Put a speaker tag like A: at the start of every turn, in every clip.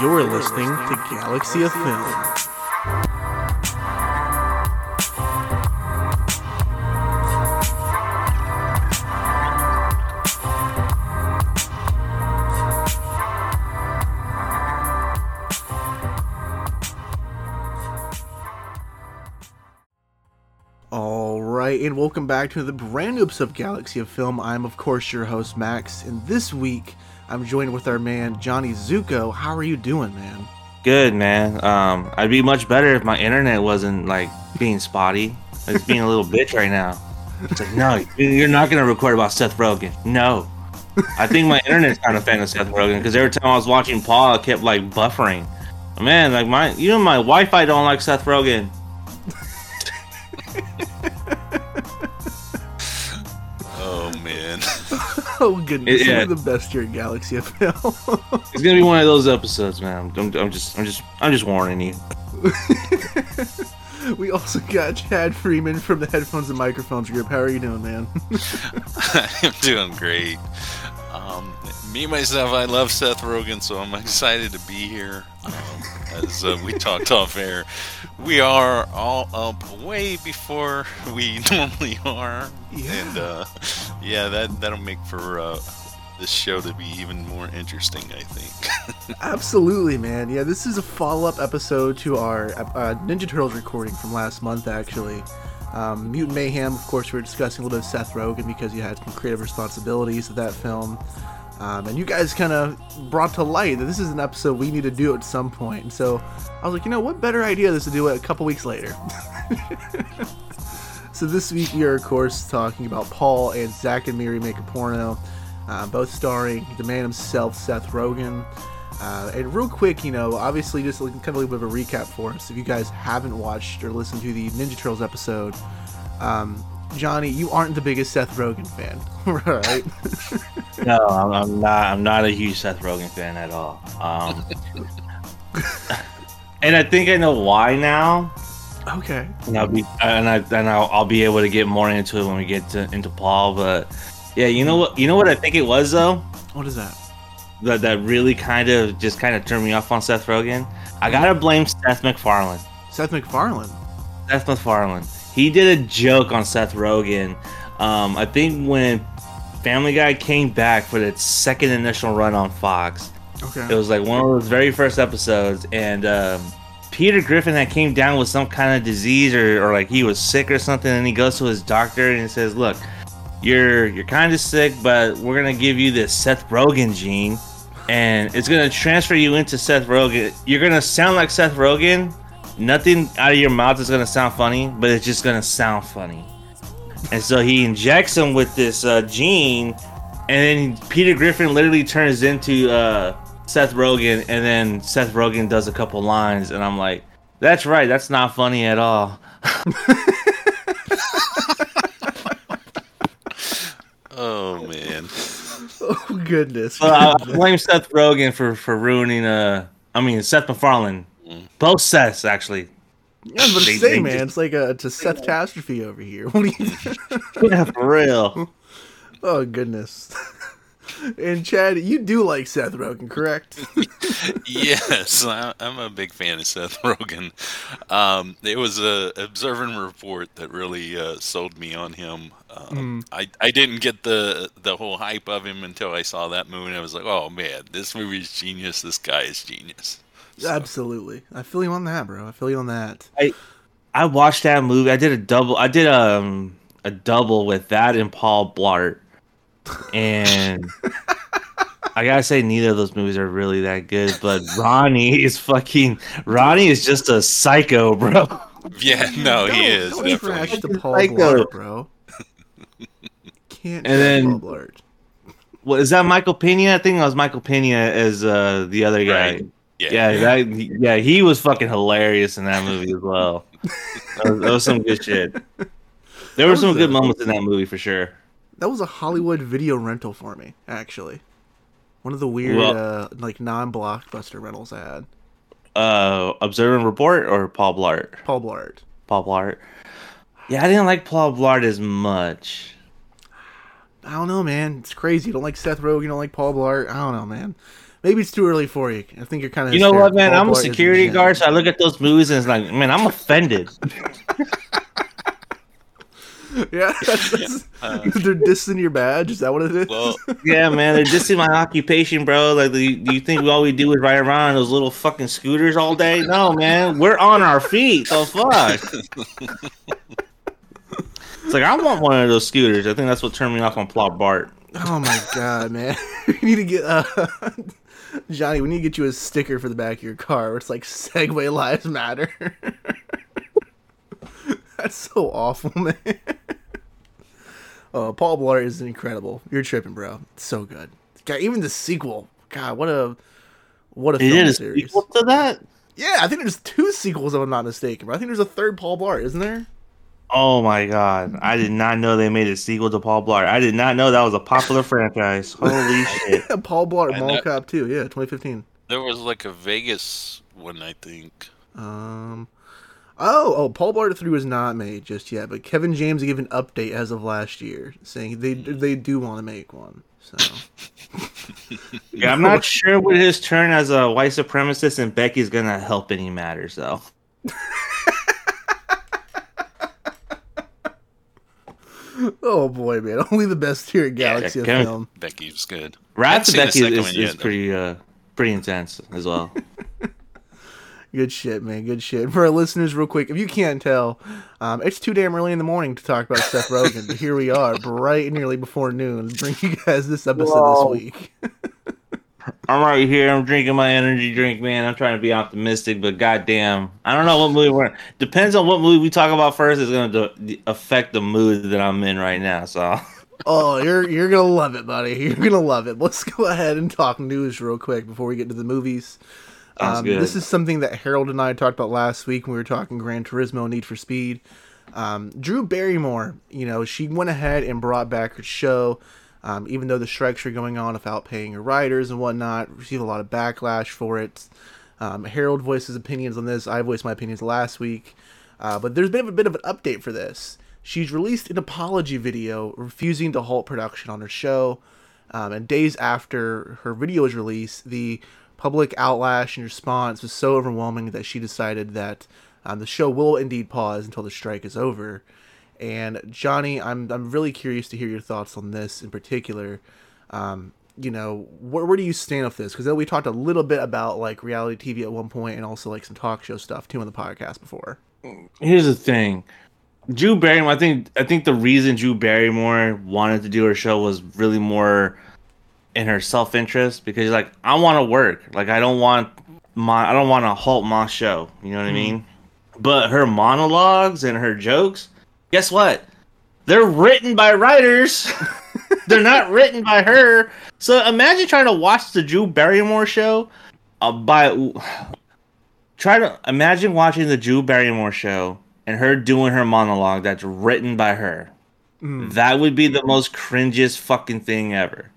A: You're listening to Galaxy of Film. All right, and welcome back to the brand new episode of Galaxy of Film. I'm, of course, your host, Max, and this week I'm joined with our man, Johnny Zuko. How are you doing, man?
B: Good man. Um, I'd be much better if my internet wasn't like being spotty. It's being a little bitch right now. It's like, no, you're not gonna record about Seth Rogen. No. I think my internet's kind of fan of Seth Rogen because every time I was watching Paul, it kept like buffering. Man, like my, you my Wi-Fi don't like Seth Rogen.
C: Oh,
A: goodness.
B: Yeah.
A: You're the best here at Galaxy of Film.
B: It's gonna be one of those episodes, man. I'm, I'm just, I'm just, I'm just warning you.
A: we also got Chad Freeman from the Headphones and Microphones group. How are you doing, man?
C: I'm doing great. Um, me myself, I love Seth Rogen, so I'm excited to be here. Um, as uh, we talked off air, we are all up way before we normally are,
A: Yeah.
C: and uh, yeah, that that'll make for uh, this show to be even more interesting. I think.
A: Absolutely, man. Yeah, this is a follow up episode to our uh, Ninja Turtles recording from last month, actually. Um, Mutant Mayhem, of course, we were discussing a little bit of Seth Rogen because he had some creative responsibilities of that film. Um, and you guys kind of brought to light that this is an episode we need to do at some point. So I was like, you know, what better idea is to do it a couple weeks later? so this week we are, of course, talking about Paul and Zack and Miri Make a Porno, uh, both starring the man himself, Seth Rogen. Uh, and real quick, you know, obviously, just kind of a little bit of a recap for us. If you guys haven't watched or listened to the Ninja Turtles episode, um, Johnny, you aren't the biggest Seth Rogen fan, right?
B: No, I'm, I'm not. I'm not a huge Seth Rogen fan at all. Um, and I think I know why now.
A: okay.
B: And I'll be and I and I'll, I'll be able to get more into it when we get to, into Paul. But yeah, you know what? You know what I think it was though.
A: What is that?
B: That that really kind of just kind of turned me off on Seth Rogen. I gotta blame Seth MacFarlane.
A: Seth MacFarlane.
B: Seth MacFarlane. He did a joke on Seth Rogen. Um, I think when Family Guy came back for its second initial run on Fox, it was like one of those very first episodes, and um, Peter Griffin had came down with some kind of disease or, or like he was sick or something, and he goes to his doctor and he says, "Look, you're you're kind of sick, but we're gonna give you this Seth Rogen gene, and it's gonna transfer you into Seth Rogen. You're gonna sound like Seth Rogen. Nothing out of your mouth is gonna sound funny, but it's just gonna sound funny." And so he injects him with this uh, gene, and then Peter Griffin literally turns into uh, Seth Rogen, and then Seth Rogen does a couple lines, and I'm like, "That's right, that's not funny at all."
C: oh man.
A: Oh goodness.
B: So I I blame Seth Rogen for for ruining. Uh, I mean Seth MacFarlane, both Seths actually.
A: yeah, but
B: they-
A: say,
B: they
A: man,
B: just-
A: it's like a it's a Seth catastrophe over here. What do you?
B: Yeah, for real.
A: oh goodness. And Chad, you do like Seth Rogen, correct?
C: yes, I, I'm a big fan of Seth Rogen. Um, it was a Observe and Report that really uh, sold me on him. Um, I I didn't get the the whole hype of him until I saw that movie. and I was like, oh man, this movie is genius. This guy is genius. So,
A: Absolutely. I feel you on that, bro. I feel you on that.
B: I I watched that movie. I did a double. I did um a double with that and Paul Blart, and I gotta say neither of those movies are really that good. But Ronnie is fucking. Ronnie is just a psycho, bro.
C: yeah, no, he is
A: Don't
C: definitely.
A: trash the Paul
B: Psycho.
A: Blart, bro. Can't
B: And then-
A: Paul Blart.
B: What is that? Michael Pena? I think it was Michael Pena as uh the other guy.
C: Right. Yeah,
B: Yeah, that, yeah, he was fucking hilarious in that movie as well. that, was, that was some good shit. There were
A: was
B: some good moments in that movie for sure.
A: That was a Hollywood video rental for me, actually. One of the weird,
B: Well-
A: uh, like non-blockbuster rentals I had.
B: Uh, Observe and Report or Paul Blart?
A: Paul Blart.
B: Paul Blart. Yeah, I didn't like Paul Blart as much.
A: I don't know, man. It's crazy. You don't like Seth Rogen. You don't like Paul Blart. I don't know, man. Maybe it's too early for you. I think you're kind of.
B: You know what, man? I'm a security guard, so I look at those movies and it's like, man, I'm offended.
A: yeah, that's, that's, uh, they're dissing your badge. Is that what it is? Well,
B: yeah, man, they're dissing my occupation, bro. Like, do you, do you think all we do is ride around on those little fucking scooters all day? No, man, we're on our feet. The fuck. it's like I want one of those scooters. I think that's what turned me off on Plot Bart.
A: Oh my god, man! we need to get uh, Johnny. We need to get you a sticker for the back of your car. Where it's like Segway Lives Matter. That's so awful, man. Oh, Paul Blart is incredible. You're tripping, bro. It's so good. God, even the sequel. God, what a what a
B: film series. sequel to that.
A: Yeah, I think there's two sequels, if I'm not mistaken. But I think there's a third Paul Blart, isn't there?
B: Oh my god! I did not know they made a sequel to Paul Blart. I did not know that was a popular franchise. Holy shit!
A: Paul Blart Mall Cop too. yeah, 2015.
C: There was like a Vegas one, I think.
A: Um, Oh, oh, Paul Blart 3 was not made just yet, but Kevin James gave an update as of last year saying they they do want to make one. So
B: Yeah, I'm not sure with his turn as a white supremacist and Becky's gonna help any matters though.
A: oh boy, man! Only the best here at Galaxy yeah, Kevin,
C: Film. Becky's good.
B: Rats Becky is, is pretty uh, pretty intense as well.
A: Good shit, man. Good shit. For our listeners, real quick, if you can't tell, um, it's too damn early in the morning to talk about Seth Rogen. but here we are, bright and early before noon, bring you guys this episode Whoa. this week.
B: I'm right here. I'm drinking my energy drink, man. I'm trying to be optimistic, but goddamn, I don't know what movie we're. Depends on what movie we talk about first. Is going to affect the mood that I'm in right now. So.
A: oh, you're you're gonna love it, buddy. You're gonna love it. Let's go ahead and talk news real quick before we get to the movies. Um, this is something that Harold and I talked about last week when we were talking Gran Turismo Need for Speed. Um, Drew Barrymore, you know, she went ahead and brought back her show, um, even though the strikes are going on without paying her writers and whatnot. Received a lot of backlash for it. Um, Harold voiced his opinions on this. I voiced my opinions last week. Uh, but there's been a bit of an update for this. She's released an apology video refusing to halt production on her show. Um, and days after her video was released, the public outlash and response was so overwhelming that she decided that um, the show will indeed pause until the strike is over. And Johnny, I'm I'm really curious to hear your thoughts on this in particular. Um, you know, where, where do you stand with this? Because we talked a little bit about like reality TV at one point, and also like some talk show stuff too on the podcast before.
B: Here's the thing, Drew Barrymore. I think I think the reason Drew Barrymore wanted to do her show was really more in her self interest because like I want to work. Like I don't want my I don't want to halt my show. You know what mm. I mean? But her monologues and her jokes, guess what? They're written by writers. They're not written by her. So imagine trying to watch the Drew Barrymore show uh, by try to imagine watching the Drew Barrymore show and her doing her monologue that's written by her. Mm. That would be the most cringiest fucking thing ever.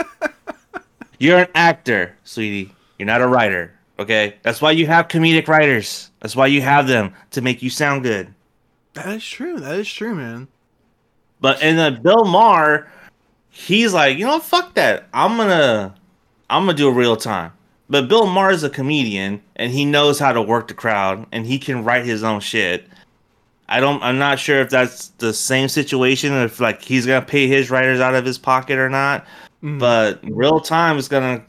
B: You're an actor, sweetie. You're not a writer. Okay, that's why you have comedic writers. That's why you have them to make you sound good.
A: That is true. That is true, man.
B: But and uh, Bill Maher, he's like, you know, fuck that. I'm gonna, I'm gonna do a real time. But Bill Maher is a comedian, and he knows how to work the crowd, and he can write his own shit. I don't. I'm not sure if that's the same situation. If like he's gonna pay his writers out of his pocket or not. Mm. But real time is gonna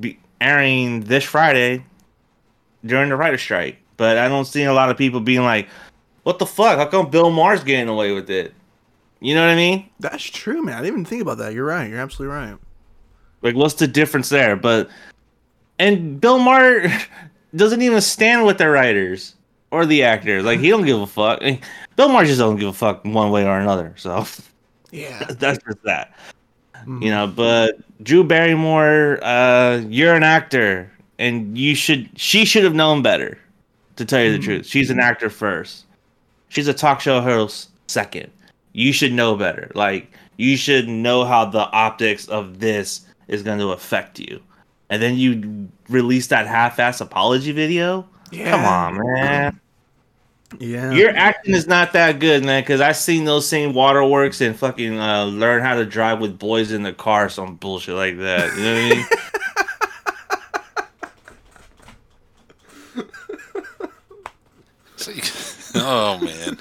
B: be airing this Friday during the writer strike. But I don't see a lot of people being like, "What the fuck? How come Bill Maher's getting away with it?" You know what I mean?
A: That's true, man. I didn't even think about that. You're right. You're absolutely right.
B: Like, what's the difference there? But and Bill Maher doesn't even stand with the writers or the actors. Like he don't give a fuck. Bill Maher just don't give a fuck one way or another. So
A: yeah,
B: that's just that. Mm-hmm. You know, but Drew Barrymore, uh, you're an actor, and you should. She should have known better. To tell you the truth, she's an actor first. She's a talk show host. Second, you should know better. Like you should know how the optics of this is going to affect you. And then you release that half-ass apology video. Yeah. Come on, man.
A: Yeah.
B: Your acting is not that good, man. Because I seen those same waterworks and fucking uh, learn how to drive with boys in the car, some bullshit like that. You know what I mean?
C: So you, oh man,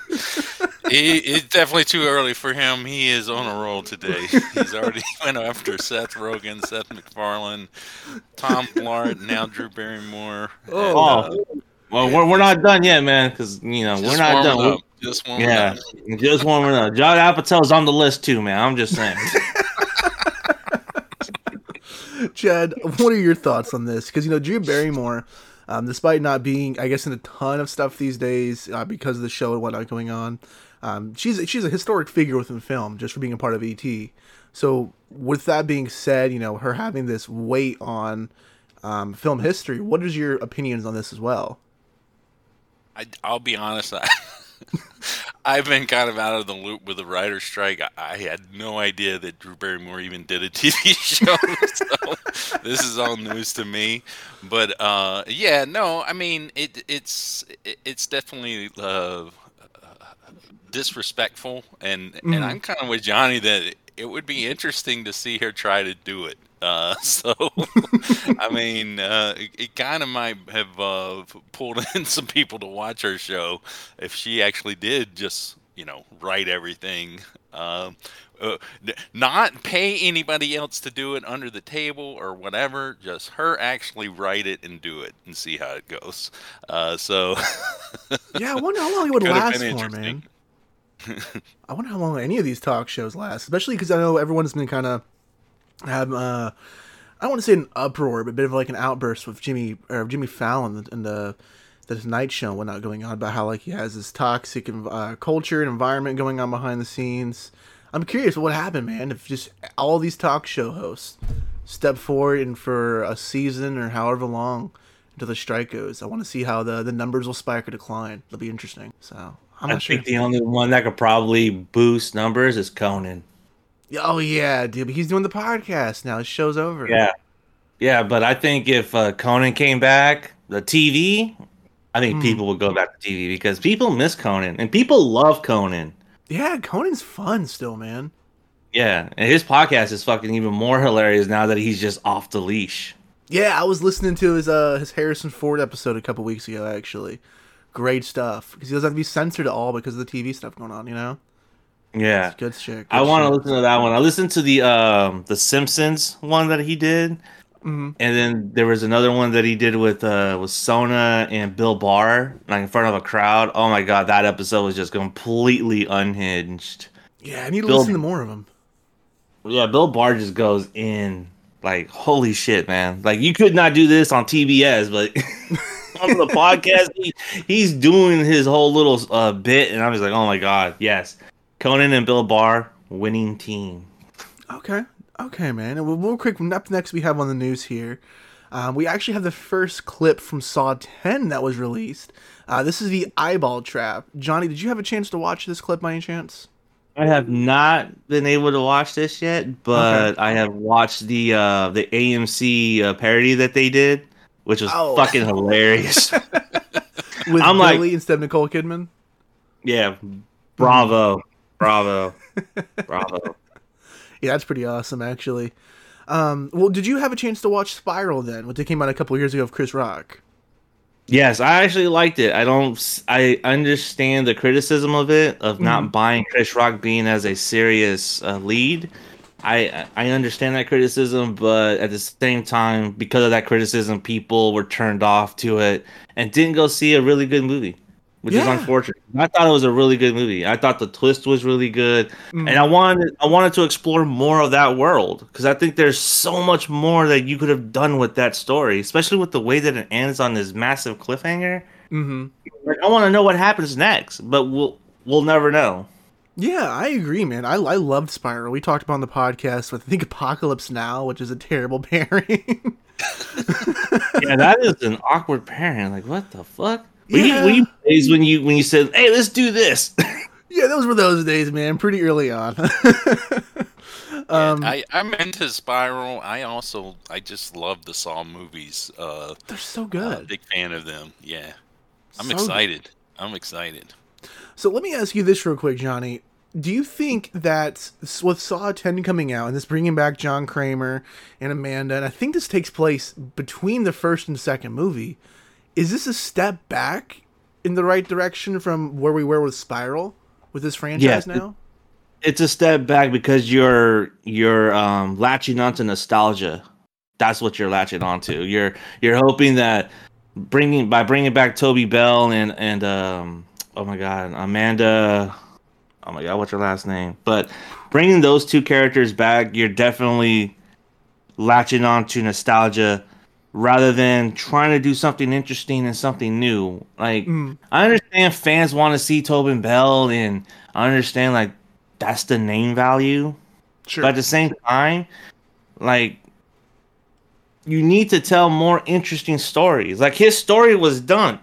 C: he, it's definitely too early for him. He is on a roll today. He's already went after Seth Rogen, Seth MacFarlane, Tom Blart, now Drew Barrymore.
B: Oh, and, uh, well, we're, we're not done yet, man. Because you know we're not done.
C: Up. Just warming
B: yeah,
C: up.
B: just warming up. John Apatow's on the list too, man. I'm just saying.
A: Chad, what are your thoughts on this? Because you know Drew Barrymore um, despite not being, I guess, in a ton of stuff these days uh, because of the show and whatnot going on. Um, she's she's a historic figure within film just for being a part of ET. So with that being said, you know her having this weight on um, film history. What is your opinions on this as well?
C: I, will be honest. I, I've been kind of out of the loop with the writer's strike. I, I, had no idea that Drew Barrymore even did a TV show. so this is all news to me. But uh, yeah, no, I mean it, it's it, it's definitely uh, disrespectful, and mm. and I'm kind of with Johnny that it would be interesting to see her try to do it. Uh, so, I mean, uh, it, it kind of might have uh, pulled in some people to watch her show if she actually did just, you know, write everything. Um, uh, not pay anybody else to do it under the table or whatever. Just her actually write it and do it and see how it goes. Uh, so,
A: yeah, I wonder how long it would last for, man. I wonder how long any of these talk shows last, especially because I know everyone's been kind of have uh, I don't want to say an uproar, but a bit of like an outburst with Jimmy or Jimmy Fallon and the the Tonight Show and whatnot going on about how like he has this toxic uh, culture and environment going on behind the scenes. I'm curious what happened, man. If just all these talk show hosts step forward and for a season or however long until the strike goes, I want to see how the the numbers will spike or decline. It'll be interesting. So
B: I'm I think the only one that could probably boost numbers is Conan.
A: Oh yeah, dude. But he's doing the podcast now. His show's over.
B: Yeah, yeah. But I think if uh, Conan came back, the TV, I think mm. people would go back to TV because people miss Conan and people love Conan.
A: Yeah, Conan's fun still, man.
B: Yeah, and his podcast is fucking even more hilarious now that he's just off the leash.
A: Yeah, I was listening to his uh his Harrison Ford episode a couple weeks ago actually. Great stuff because he doesn't have to be censored at all because of the TV stuff going on, you know.
B: Yeah,
A: good shit. Good
B: I want to listen to that one. I listened to the um the Simpsons one that he did, mm-hmm. and then there was another one that he did with uh with Sona and Bill Burr, like in front of a crowd. Oh my god, that episode was just completely unhinged.
A: Yeah, I need to Bill, listen to more of them.
B: Yeah, Bill Burr just goes in like holy shit, man! Like you could not do this on TBS, but. on the podcast, he, he's doing his whole little uh, bit, and I was like, "Oh my god, yes!" Conan and Bill Burr, winning team.
A: Okay, okay, man. And real quick, up next we have on the news here. Um, we actually have the first clip from Saw 10 that was released. Uh, this is the eyeball trap. Johnny, did you have a chance to watch this clip by any chance?
B: I have not been able to watch this yet, but okay. I have watched the uh, the AMC uh, parody that they did, which was oh. fucking hilarious.
A: With I'm Billy like, instead of Nicole Kidman.
B: Yeah, bravo. Bravo. Bravo.
A: Yeah, that's pretty awesome, actually. Um, well, did you have a chance to watch Spiral then, which came out a couple years ago of Chris Rock?
B: Yes, I actually liked it. I don't. I understand the criticism of it of mm-hmm. not buying Chris Rock being as a serious uh, lead. I I understand that criticism, but at the same time, because of that criticism, people were turned off to it and didn't go see a really good movie which yeah. is unfortunate. I thought it was a really good movie. I thought the twist was really good, mm. and I wanted I wanted to explore more of that world because I think there's so much more that you could have done with that story, especially with the way that it ends on this massive cliffhanger.
A: Mm-hmm.
B: Like, I want to know what happens next, but we'll we'll never know.
A: Yeah, I agree, man. I, I loved Spiral. We talked about on the podcast with I think Apocalypse Now, which is a terrible pairing.
B: yeah, that is an awkward pairing. Like, what the fuck? Yeah. Were you, days when you when you said, "Hey, let's do this"?
A: yeah, those were those days, man. Pretty early on.
C: um, I I'm into Spiral. I also I just love the Saw movies. Uh,
A: they're so good.
C: big fan of them. Yeah, I'm so excited. Good. I'm excited.
A: So let me ask you this real quick, Johnny. Do you think that with Saw 10 coming out and this bringing back John Kramer and Amanda, and I think this takes place between the first and second movie, is this a step back in the right direction from where we were with Spiral with this franchise
B: Yeah,
A: now?
B: It's a step back because you're you're um, latching onto nostalgia. That's what you're latching onto. You're you're hoping that bringing by bringing back Tobin Bell and and um, oh my god Amanda. Oh my god, what's her last name? But bringing those two characters back, you're definitely latching on to nostalgia rather than trying to do something interesting and something new. Like
A: Mm.
B: I understand fans want to see Tobin Bell and I understand like that's the name value.
A: Sure.
B: But at the same time, like you need to tell more interesting stories. Like his story was done.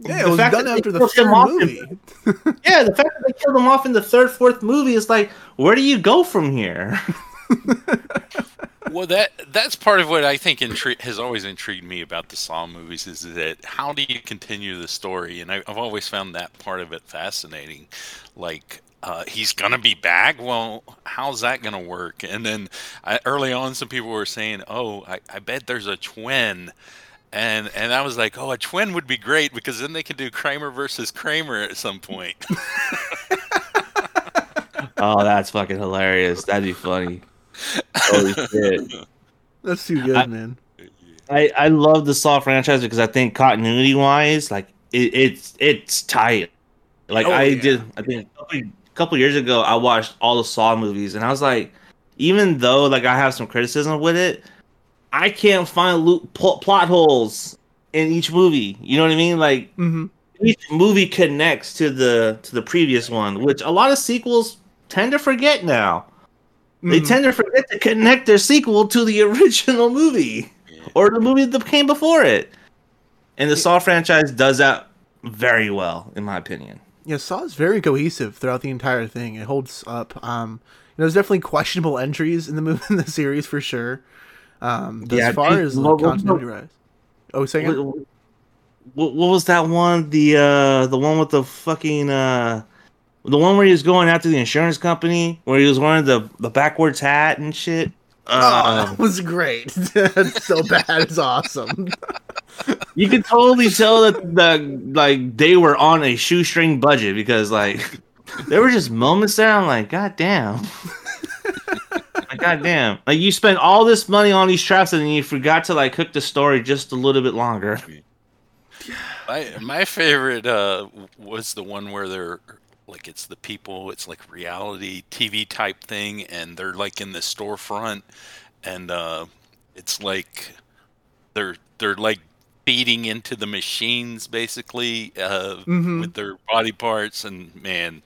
A: yeah, it was done after the third
B: off in-
A: movie.
B: Yeah, the fact that they killed him off in the third, fourth movie is like, where do you go from here?
C: Well, that that's part of what I think intri- has always intrigued me about the Saw movies is that how do you continue the story? And I, I've always found that part of it fascinating. Like uh, he's gonna be back. Well, how's that gonna work? And then I, early on, some people were saying, "Oh, I, I bet there's a twin." And and I was like, oh, a twin would be great because then they could do Kramer versus Kramer at some point.
B: oh, that's fucking hilarious. That'd be funny. Holy shit.
A: That's too good,
B: I-
A: man.
B: I, I love the Saw franchise because I think continuity wise, like it, it's it's tight. Like
A: Oh,
B: I
A: yeah.
B: did, I think a couple, couple years ago, I watched all the Saw movies, and I was like, even though like I have some criticism with it, I can't find loop, pl- plot holes in each movie. You know what I mean? Like
A: hmm
B: each movie connects to the to the previous one, which a lot of sequels tend to forget now. They
A: Mhm.
B: tend to forget to connect their sequel to the original movie or the movie that came before it. And the Saw franchise does that very well, in my opinion.
A: Yeah, Saw is very cohesive throughout the entire thing. It holds up. Um, you know, there's definitely questionable entries in the movie in the series for sure. Um,
B: Yeah,
A: as far
B: they-
A: as
B: well,
A: like,
B: well,
A: continuity rise. Oh, say?
B: What, what, what was that one? The uh the one with the fucking uh the one where he was going after the insurance company, where he was wearing the the backwards hat and shit.
A: Oh,
B: Uh,
A: that was great. That's so bad. It's awesome.
B: you could totally tell that the like they were on a shoestring budget because like there were just moments there. I'm like, God damn. like, God damn. Like you spent all this money on these traps and then you forgot to like cook the story just a little bit longer.
C: My my favorite uh, was the one where they're like it's the people, it's like reality TV type thing, and they're like in the storefront, and uh, it's like they're they're like feeding into the machines basically uh,
A: Mhm.
C: with their body parts, and man,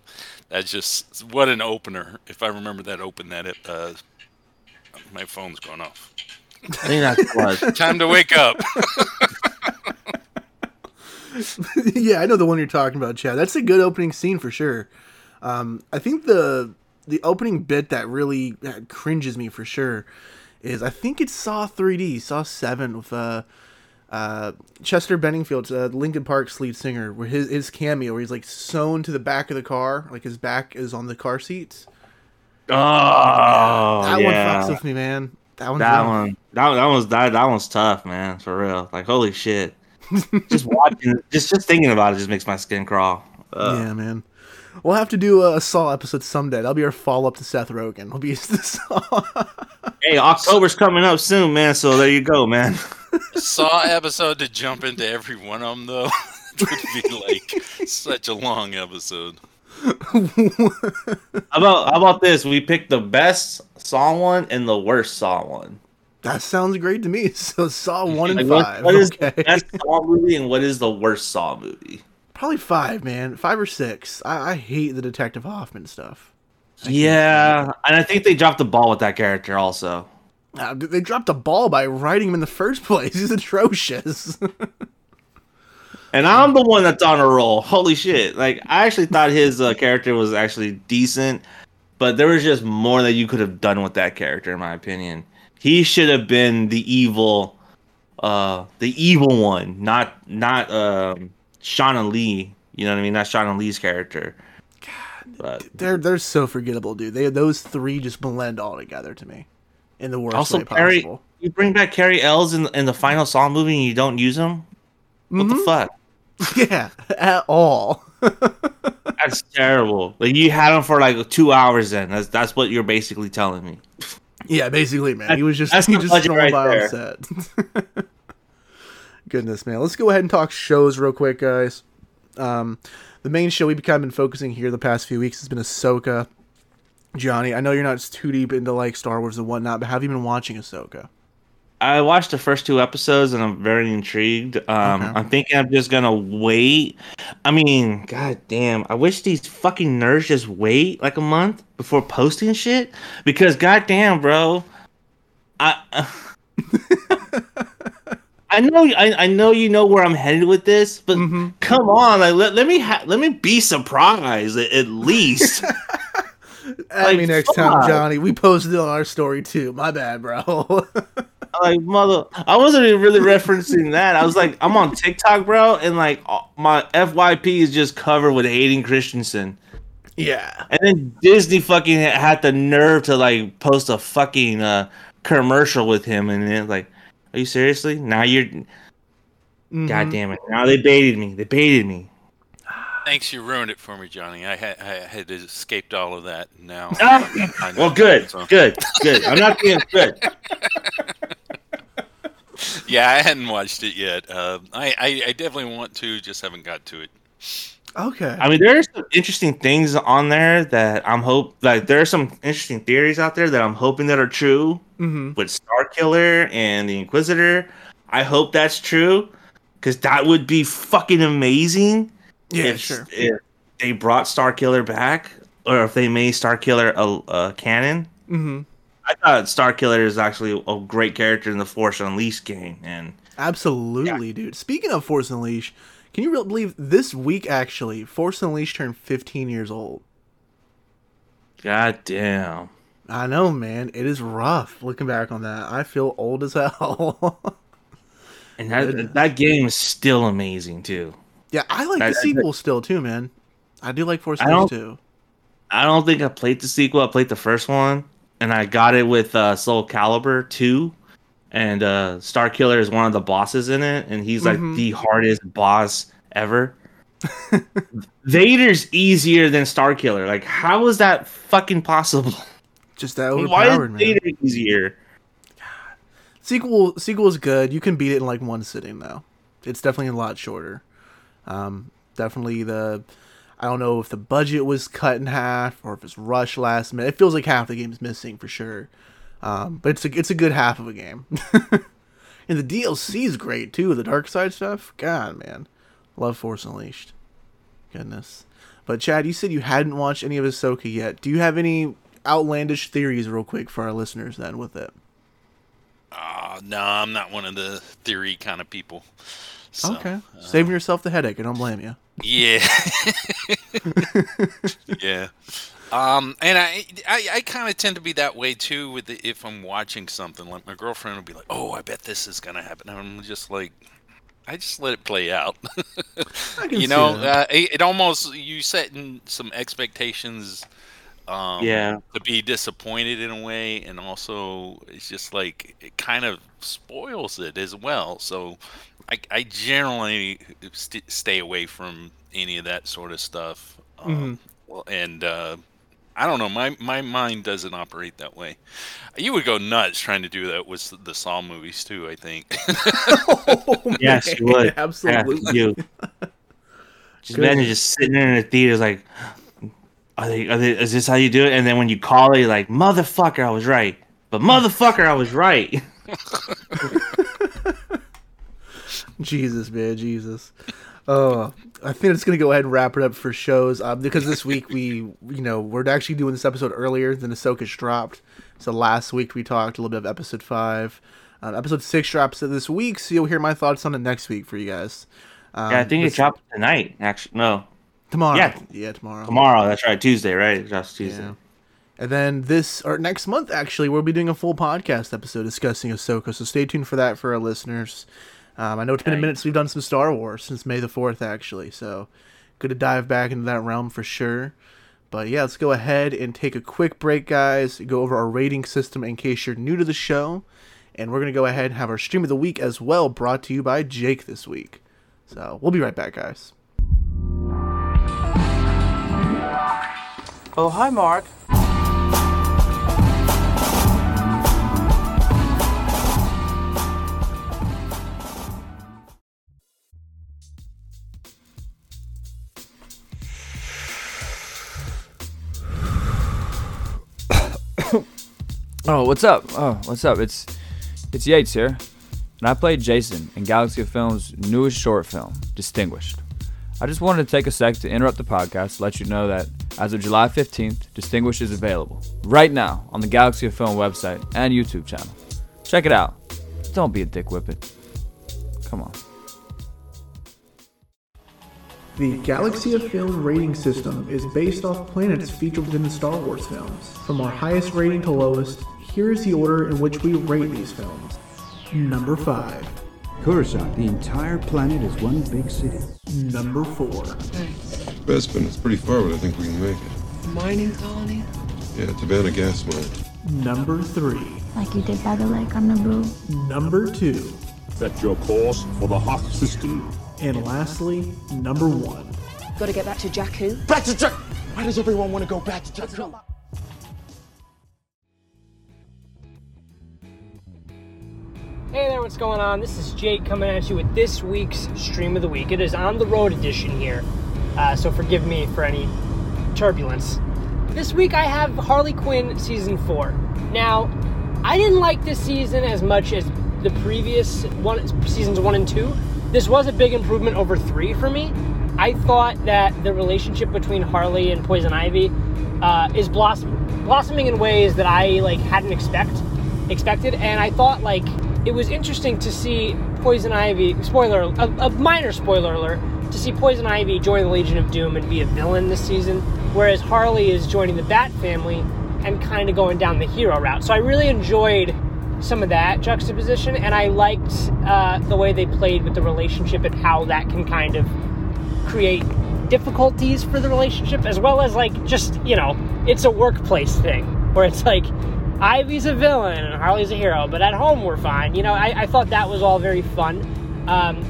C: that's just what an opener. If I remember that open that it, uh, my phone's going off.
B: I think that's what.
C: Time to wake up.
A: yeah, I know the one you're talking about, Chad. That's a good opening scene for sure. Um, I think the the opening bit that really cringes me for sure is I think it's Saw 3D, Saw 7 with uh, uh, Chester Benningfield, uh, Linkin Park's lead singer, where his his cameo where he's like sewn to the back of the car, like his back is on the car seats.
B: Oh,
A: that
B: yeah.
A: one fucks with me, man. That one's
B: That one, that, that was that, that one's tough, man. For real, like holy shit. Just watching, just just thinking about it, just makes my skin crawl. Ugh.
A: Yeah, man. We'll have to do a Saw episode someday. That'll be our follow up to Seth Rogen. We'll be the Saw.
B: Hey, October's coming up soon, man. So there you go, man.
C: Saw episode to jump into every one of them though it would be like such a long episode.
B: How about how about this? We pick the best Saw one and the worst Saw one.
A: That sounds great to me. So Saw one and
B: Like,
A: five.
B: what is
A: okay,
B: the best Saw movie and what is the worst Saw movie?
A: probably five, man. Five or six. I, I hate the Detective Hoffman stuff.
B: Yeah, and I think they dropped the ball with that character also.
A: Uh, they dropped the ball by writing him in the first place. He's atrocious.
B: And I'm the one that's on a roll. Holy shit! Like I actually thought his uh, character was actually decent, but there was just more that you could have done with that character, in my opinion. He should have been the evil, uh, the evil one, not not um, Shauna Lee. You know what I mean? Not Shauna Lee's character. But
A: they're they're so forgettable, dude. They those three just blend all together to me in the worst
B: also,
A: way
B: Cary,
A: possible.
B: you bring back Cary Elwes in in the final Saw movie and you don't use him. What the
A: Mhm.
B: fuck?
A: Yeah, at all.
B: That's terrible. Like you had him for like two hours. Then that's that's what you're basically telling me.
A: Yeah, basically, man. He was just
B: That's
A: he just thrown
B: right
A: by on set. Goodness, man. Let's go ahead and talk shows real quick, guys. Um, the main show we've kind of been focusing here the past few weeks has been Ahsoka. Johnny, I know you're not too deep into like Star Wars and whatnot, but have you been watching Ahsoka?
B: I watched the first two episodes and I'm very intrigued. Um,
A: Okay.
B: I'm thinking I'm just gonna wait. I mean, god damn, I wish these fucking nerds just wait like a month before posting shit because god damn, bro, I. I know, I, I know you know where I'm headed with this, but
A: Mm-hmm.
B: come on, like let, let me ha- let me be surprised at, at least.
A: I
B: Like,
A: mean, next time. Johnny, we posted it on our story too. My bad, bro.
B: like mother i wasn't even really referencing that i was like i'm on tiktok bro and like my fyp is just covered with hayden christensen
A: yeah.
B: and then disney fucking had the nerve to like post a fucking uh commercial with him and then like are you seriously now you're
A: Mhm.
B: god damn it now they baited me they baited me
C: Thanks, you ruined it for me, Johnny. I had I had escaped all of that. Now,
B: Ah!
C: I know.
B: well good
C: So-
B: good good i'm not being good
C: Yeah, I hadn't watched it yet. Uh, I, I I definitely want to, just haven't got to it.
A: Okay.
B: I mean, there are some interesting things on there that I'm hope like there are some interesting theories out there that I'm hoping that are true
A: mm-hmm.
B: with Starkiller and the Inquisitor. I hope that's true because that would be fucking amazing.
A: Yeah,
B: if,
A: sure.
B: If they brought Starkiller back, or if they made Starkiller a, a canon.
A: Mm-hmm.
B: I thought Starkiller is actually a great character in the Force Unleashed game, and
A: Absolutely, dude. Speaking of Force Unleashed, can you really believe this week actually Force Unleashed turned 15 years old?
B: god damn.
A: I know, man. It is rough looking back on that. I feel old as hell.
B: And that, that game is still amazing too.
A: yeah, I like
B: I-
A: the sequel still too, man. I do like Force Unleashed too.
B: I don't think I played the sequel. I played the first one, and I got it with uh, Soul Calibur 2. And uh, Starkiller is one of the bosses in it, and he's like
A: Mhm.
B: the hardest boss ever. Vader's easier than Starkiller. Like, how is that fucking possible?
A: Just that
B: Why is
A: overpowered, man.
B: Vader easier?
A: Sequel sequel is good. You can beat it in like one sitting though. It's definitely a lot shorter. Um, definitely the I don't know if the budget was cut in half or if it's rushed last minute. It feels like half the game's missing for sure. Um, but it's a it's a good half of a game. and the DLC is great too. The dark side stuff. God man, love Force Unleashed. Goodness. But Chad, you said you hadn't watched any of Ahsoka yet. Do you have any outlandish theories, real quick, for our listeners then with it?
C: Uh, no, I'm not one of the theory kind of people. So,
A: okay. Saving yourself the headache. I don't blame you.
C: Yeah. yeah. Um, and I, I, I kind of tend to be that way too. With the, if I'm watching something, like my girlfriend will be like, "Oh, I bet this is gonna happen," and I'm just like, I just let it play out. You know, uh, it, it almost you set in some expectations. Um,
B: Yeah.
C: To be disappointed in a way, and also it's just like it kind of spoils it as well. So, I, I generally st- stay away from any of that sort of stuff. Um, well, and uh, I don't know, my my mind doesn't operate that way. You would go nuts trying to do that with the Saw movies too. I think.
A: Oh,
B: Yes, you would.
A: Absolutely.
B: Yeah, you. Just imagine just sitting there in the theaters like, are they, are they, is this how you do it? And then when you call it, you're like, motherfucker, I was right. But motherfucker, I was right.
A: Jesus, man, Jesus. Oh, I think it's gonna go ahead and wrap it up for shows um, because this week we, you know, we're actually doing this episode earlier than Ahsoka's dropped. So last week we talked a little bit of episode five. Um, episode six drops this week, so you'll hear my thoughts on it next week for you guys. Um,
B: yeah, I think it dropped tonight. Actually, no,
A: tomorrow.
B: yeah.
A: yeah, tomorrow.
B: tomorrow. That's right, Tuesday, right? It drops Tuesday.
A: Yeah. And then this or next month actually we'll be doing a full podcast episode discussing Ahsoka. So stay tuned for that for our listeners. Um, I know it's been a minute since we've done some Star Wars since May the fourth actually. So good to dive back into that realm for sure. But yeah, let's go ahead and take a quick break, guys. Go over our rating system in case you're new to the show. And we're gonna go ahead and have our stream of the week as well, brought to you by Jake this week. So we'll be right back, guys.
D: Oh, hi, Mark.
E: Oh, what's up? Oh, what's up? It's it's Yates here, and I played Jason in Galaxy of Film's newest short film, Distinguished. I just wanted to take a sec to interrupt the podcast to let you know that as of July 15th, Distinguished is available right now on the Galaxy of Film website and YouTube channel. Check it out. Don't be a dick whippet. Come on.
A: The Galaxy of Film rating system is based off planets featured within the Star Wars films. From our highest rating to lowest, here is the order in which we rate these films. Number 5.
F: Coruscant, the entire planet is one big city.
A: Number 4.
G: Bespin, it's pretty far, but I think we can make it.
H: Mining colony?
G: Yeah, Tibanna gas mine.
A: Number 3.
I: like you did by the lake on Naboo.
A: Number 2.
J: Set your course for the Hoth system.
A: And lastly, number 1.
H: Gotta get back to Jakku.
K: Back to Jack. Why does everyone want to go back to Jakku?
L: Hey there, what's going on? This is Jake coming at you with this week's stream of the week. It is on the road edition here, uh, so forgive me for any turbulence. This week I have Harley Quinn season four. Now, I didn't like this season as much as the previous one, seasons one and two. This was a big improvement over three for me. I thought that the relationship between Harley and Poison Ivy uh, is blossom- blossoming in ways that I like hadn't expect expected, and I thought like it was interesting to see Poison Ivy. Spoiler, a, a minor spoiler alert, to see Poison Ivy join the Legion of Doom and be a villain this season, whereas Harley is joining the Bat family and kind of going down the hero route. So I really enjoyed some of that juxtaposition, and I liked uh, the way they played with the relationship and how that can kind of create difficulties for the relationship, as well as like just you know, it's a workplace thing where it's like Ivy's a villain and Harley's a hero, but at home we're fine. You know, I, I thought that was all very fun. Um,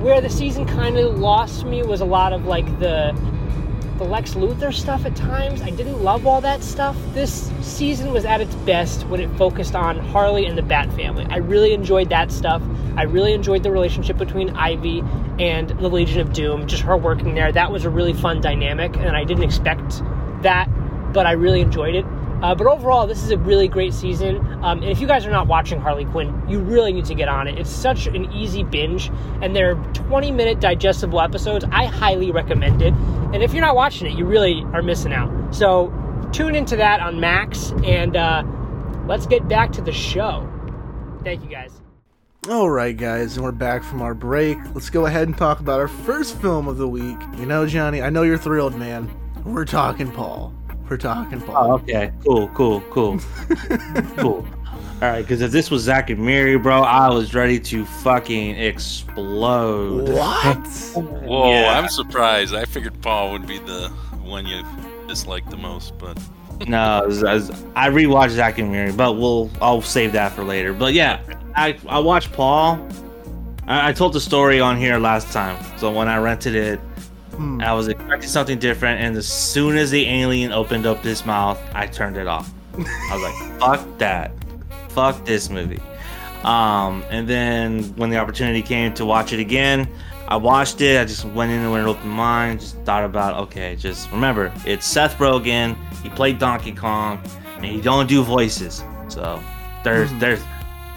L: where the season kind of lost me was a lot of like the the Lex Luthor stuff at times. I didn't love all that stuff. This season was at its best when it focused on Harley and the Bat family. I really enjoyed that stuff. I really enjoyed the relationship between Ivy and the Legion of Doom, just her working there. That was a really fun dynamic, and I didn't expect that, but I really enjoyed it. Uh, but overall, this is a really great season. Um, and if you guys are not watching Harley Quinn, you really need to get on it. It's such an easy binge, and they're 20 minute digestible episodes. I highly recommend it. And if you're not watching it, you really are missing out. So tune into that on Max, and uh, let's get back to the show. Thank you guys.
A: All right, guys, and we're back from our break. Let's go ahead and talk about our first film of the week. You know, Johnny, I know you're thrilled, man. We're talking Paul. We're talking Paul.
B: Oh, okay. Cool, cool, cool. cool. All right, because if this was Zack and Miri, bro, I was ready to fucking explode.
A: What?
C: Whoa,
B: Yeah.
C: I'm surprised. I figured Paul would be the one you dislike the most, but
B: No, as, as, I rewatched Zack and Miri, but we'll I'll save that for later. But yeah, I I watched Paul. I, I told the story on here last time. So when I rented it,
A: Hmm.
B: I was expecting something different, and as soon as the alien opened up his mouth, I turned it off. I was like, "Fuck that, fuck this movie." Um, and then when the opportunity came to watch it again, I watched it. I just went in with an open mind, just thought about, okay, just remember, it's Seth Rogen. He played Donkey Kong, and he don't do voices. So there's there's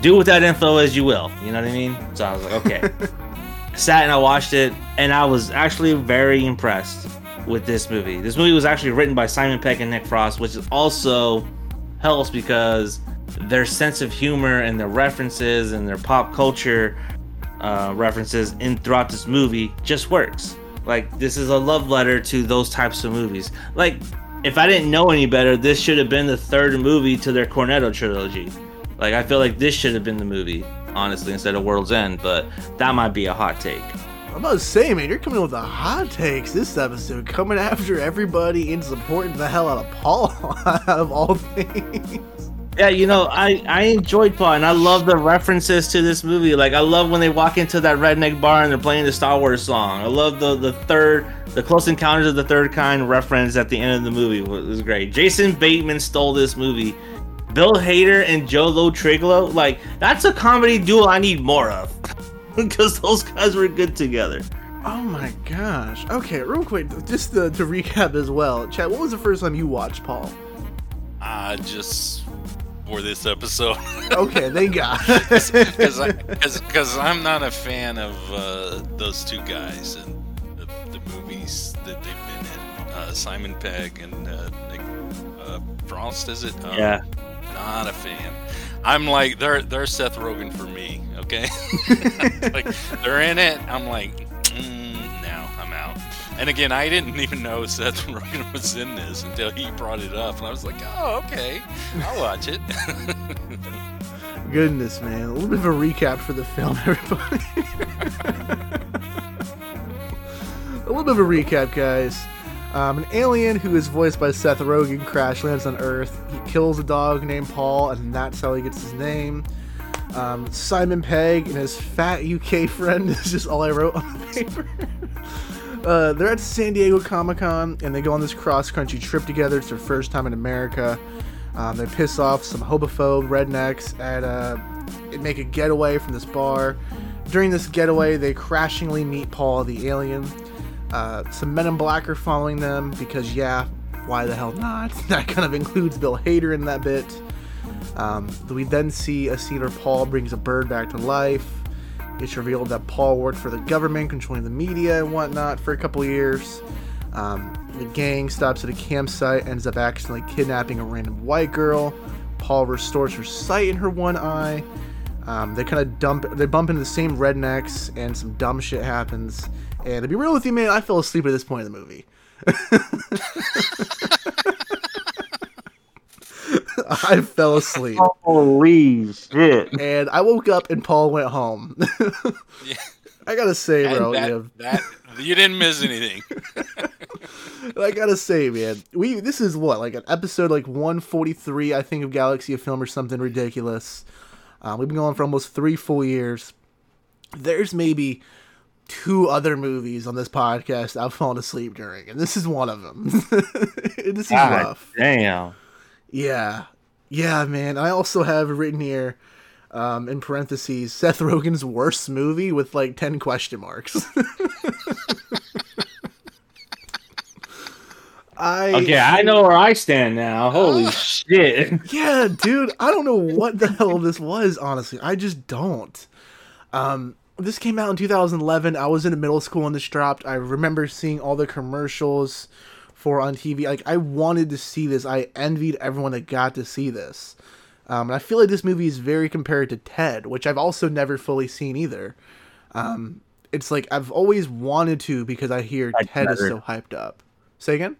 B: do with that info as you will. You know what I mean? So I was like, okay. Sat and I watched it, and I was actually very impressed with this movie. This movie was actually written by Simon Pegg and Nick Frost, which also helps because their sense of humor and their references and their pop culture uh, references in throughout this movie just works. Like this is a love letter to those types of movies. Like if I didn't know any better, this should have been the third movie to their Cornetto trilogy. Like I feel like this should have been the movie, honestly, instead of World's End. But that might be a hot take.
A: I'm about to say, man, you're coming in with the hot takes this episode, coming after everybody and supporting the hell out of Paul, out of all things.
B: Yeah, you know, I I enjoyed Paul, and I love the references to this movie. Like, I love when they walk into that redneck bar and they're playing the Star Wars song. I love the the third, the Close Encounters of the Third Kind reference at the end of the movie. It was great. Jason Bateman stole this movie. Bill Hader and Joe Lo Truglio, like that's a comedy duo I need more of, because those guys were good together.
A: Oh my gosh. Okay, real quick, just to, to recap as well. Chad, what was the first time you watched Paul?
C: Uh, just for this episode.
A: okay, thank God.
C: Because I'm not a fan of uh, those two guys and the, the, movies that they've been in. Uh, Simon Pegg and uh, Nick uh, Frost, is it?
B: Um, yeah.
C: Not a fan. I'm like they're they're Seth Rogen for me. Okay, like they're in it. I'm like, mm, now I'm out. And again, I didn't even know Seth Rogen was in this until he brought it up, and I was like, "Oh, okay, I'll watch it."
A: Goodness, man! A little bit of a recap for the film, everybody. a little bit of a recap, guys. Um, an alien who is voiced by Seth Rogen crash lands on Earth. He kills a dog named Paul, and that's how he gets his name. Um, Simon Pegg and his fat UK friend is just all I wrote on the paper. uh, they're at San Diego Comic Con and they go on this cross country trip together. It's their first time in America. Um, they piss off some homophobe rednecks at uh, and make a getaway from this bar. During this getaway, they crashingly meet Paul, the alien. Uh, some men in black are following them because, yeah, why the hell not? That kind of includes Bill Hader in that bit. Um, we then see a scene where Paul brings a bird back to life. It's revealed that Paul worked for the government, controlling the media and whatnot for a couple years. Um, the gang stops at a campsite, ends up accidentally kidnapping a random white girl. Paul restores her sight in her one eye. Um, they kind of dump, they bump into the same rednecks, and some dumb shit happens. And to be real with you, man, I fell asleep at this point in the movie. I fell asleep.
B: Holy shit!
A: And I woke up and Paul went home. yeah. I gotta say, bro,
C: that, you, that, you didn't miss anything.
A: I gotta say, man, we this is what like an episode like 143, I think, of Galaxy of Film or something ridiculous. Um, we've been going for almost three full years. There's maybe two other movies on this podcast I've fallen asleep during, and this is one of them. this is God rough.
B: Damn.
A: Yeah, yeah, man. I also have written here um, in parentheses Seth Rogen's worst movie with like ten question marks. I
B: okay, I know where I stand now. Holy uh, shit!
A: Yeah, dude, I don't know what the hell this was. Honestly, I just don't. Um, this came out in 2011. I was in middle school when this dropped. I remember seeing all the commercials for on TV. Like I wanted to see this. I envied everyone that got to see this. Um, and I feel like this movie is very compared to Ted, which I've also never fully seen either. Um, it's like I've always wanted to because I hear Ted's Ted better. is so hyped up. Say again.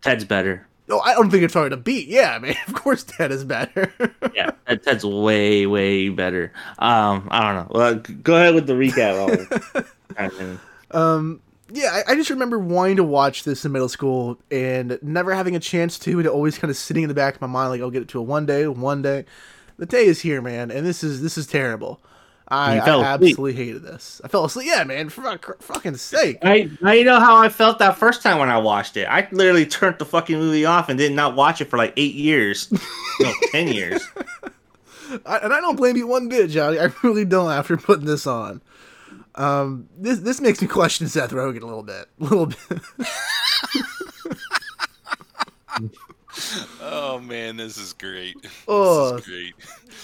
B: Ted's better.
A: No, I don't think it's hard to beat. Yeah, I mean, of course Ted is better.
B: yeah, Ted's way, way better. Um, I don't know. Well, go ahead with the recap.
A: um, yeah, I, I, just remember wanting to watch this in middle school and never having a chance to, and always kind of sitting in the back of my mind, like I'll get it to a one day, one day. The day is here, man, and this is this is terrible. I, I absolutely hated this. I fell asleep. Yeah, man, for fucking sake.
B: I, I know how I felt that first time when I watched it. I literally turned the fucking movie off and did not watch it for like eight years, no, ten years.
A: I, and I don't blame you one bit, Johnny. I really don't. After putting this on, um, this this makes me question Seth Rogen a little bit, a little bit.
C: oh man, this is great. Oh, this is great.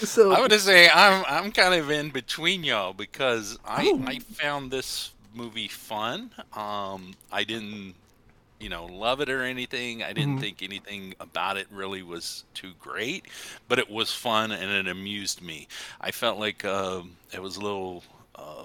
C: So I would say I'm I'm kind of in between y'all because I oh. I found this movie fun. Um, I didn't you know love it or anything. I didn't mm-hmm. think anything about it really was too great, but it was fun and it amused me. I felt like uh, it was a little. Uh,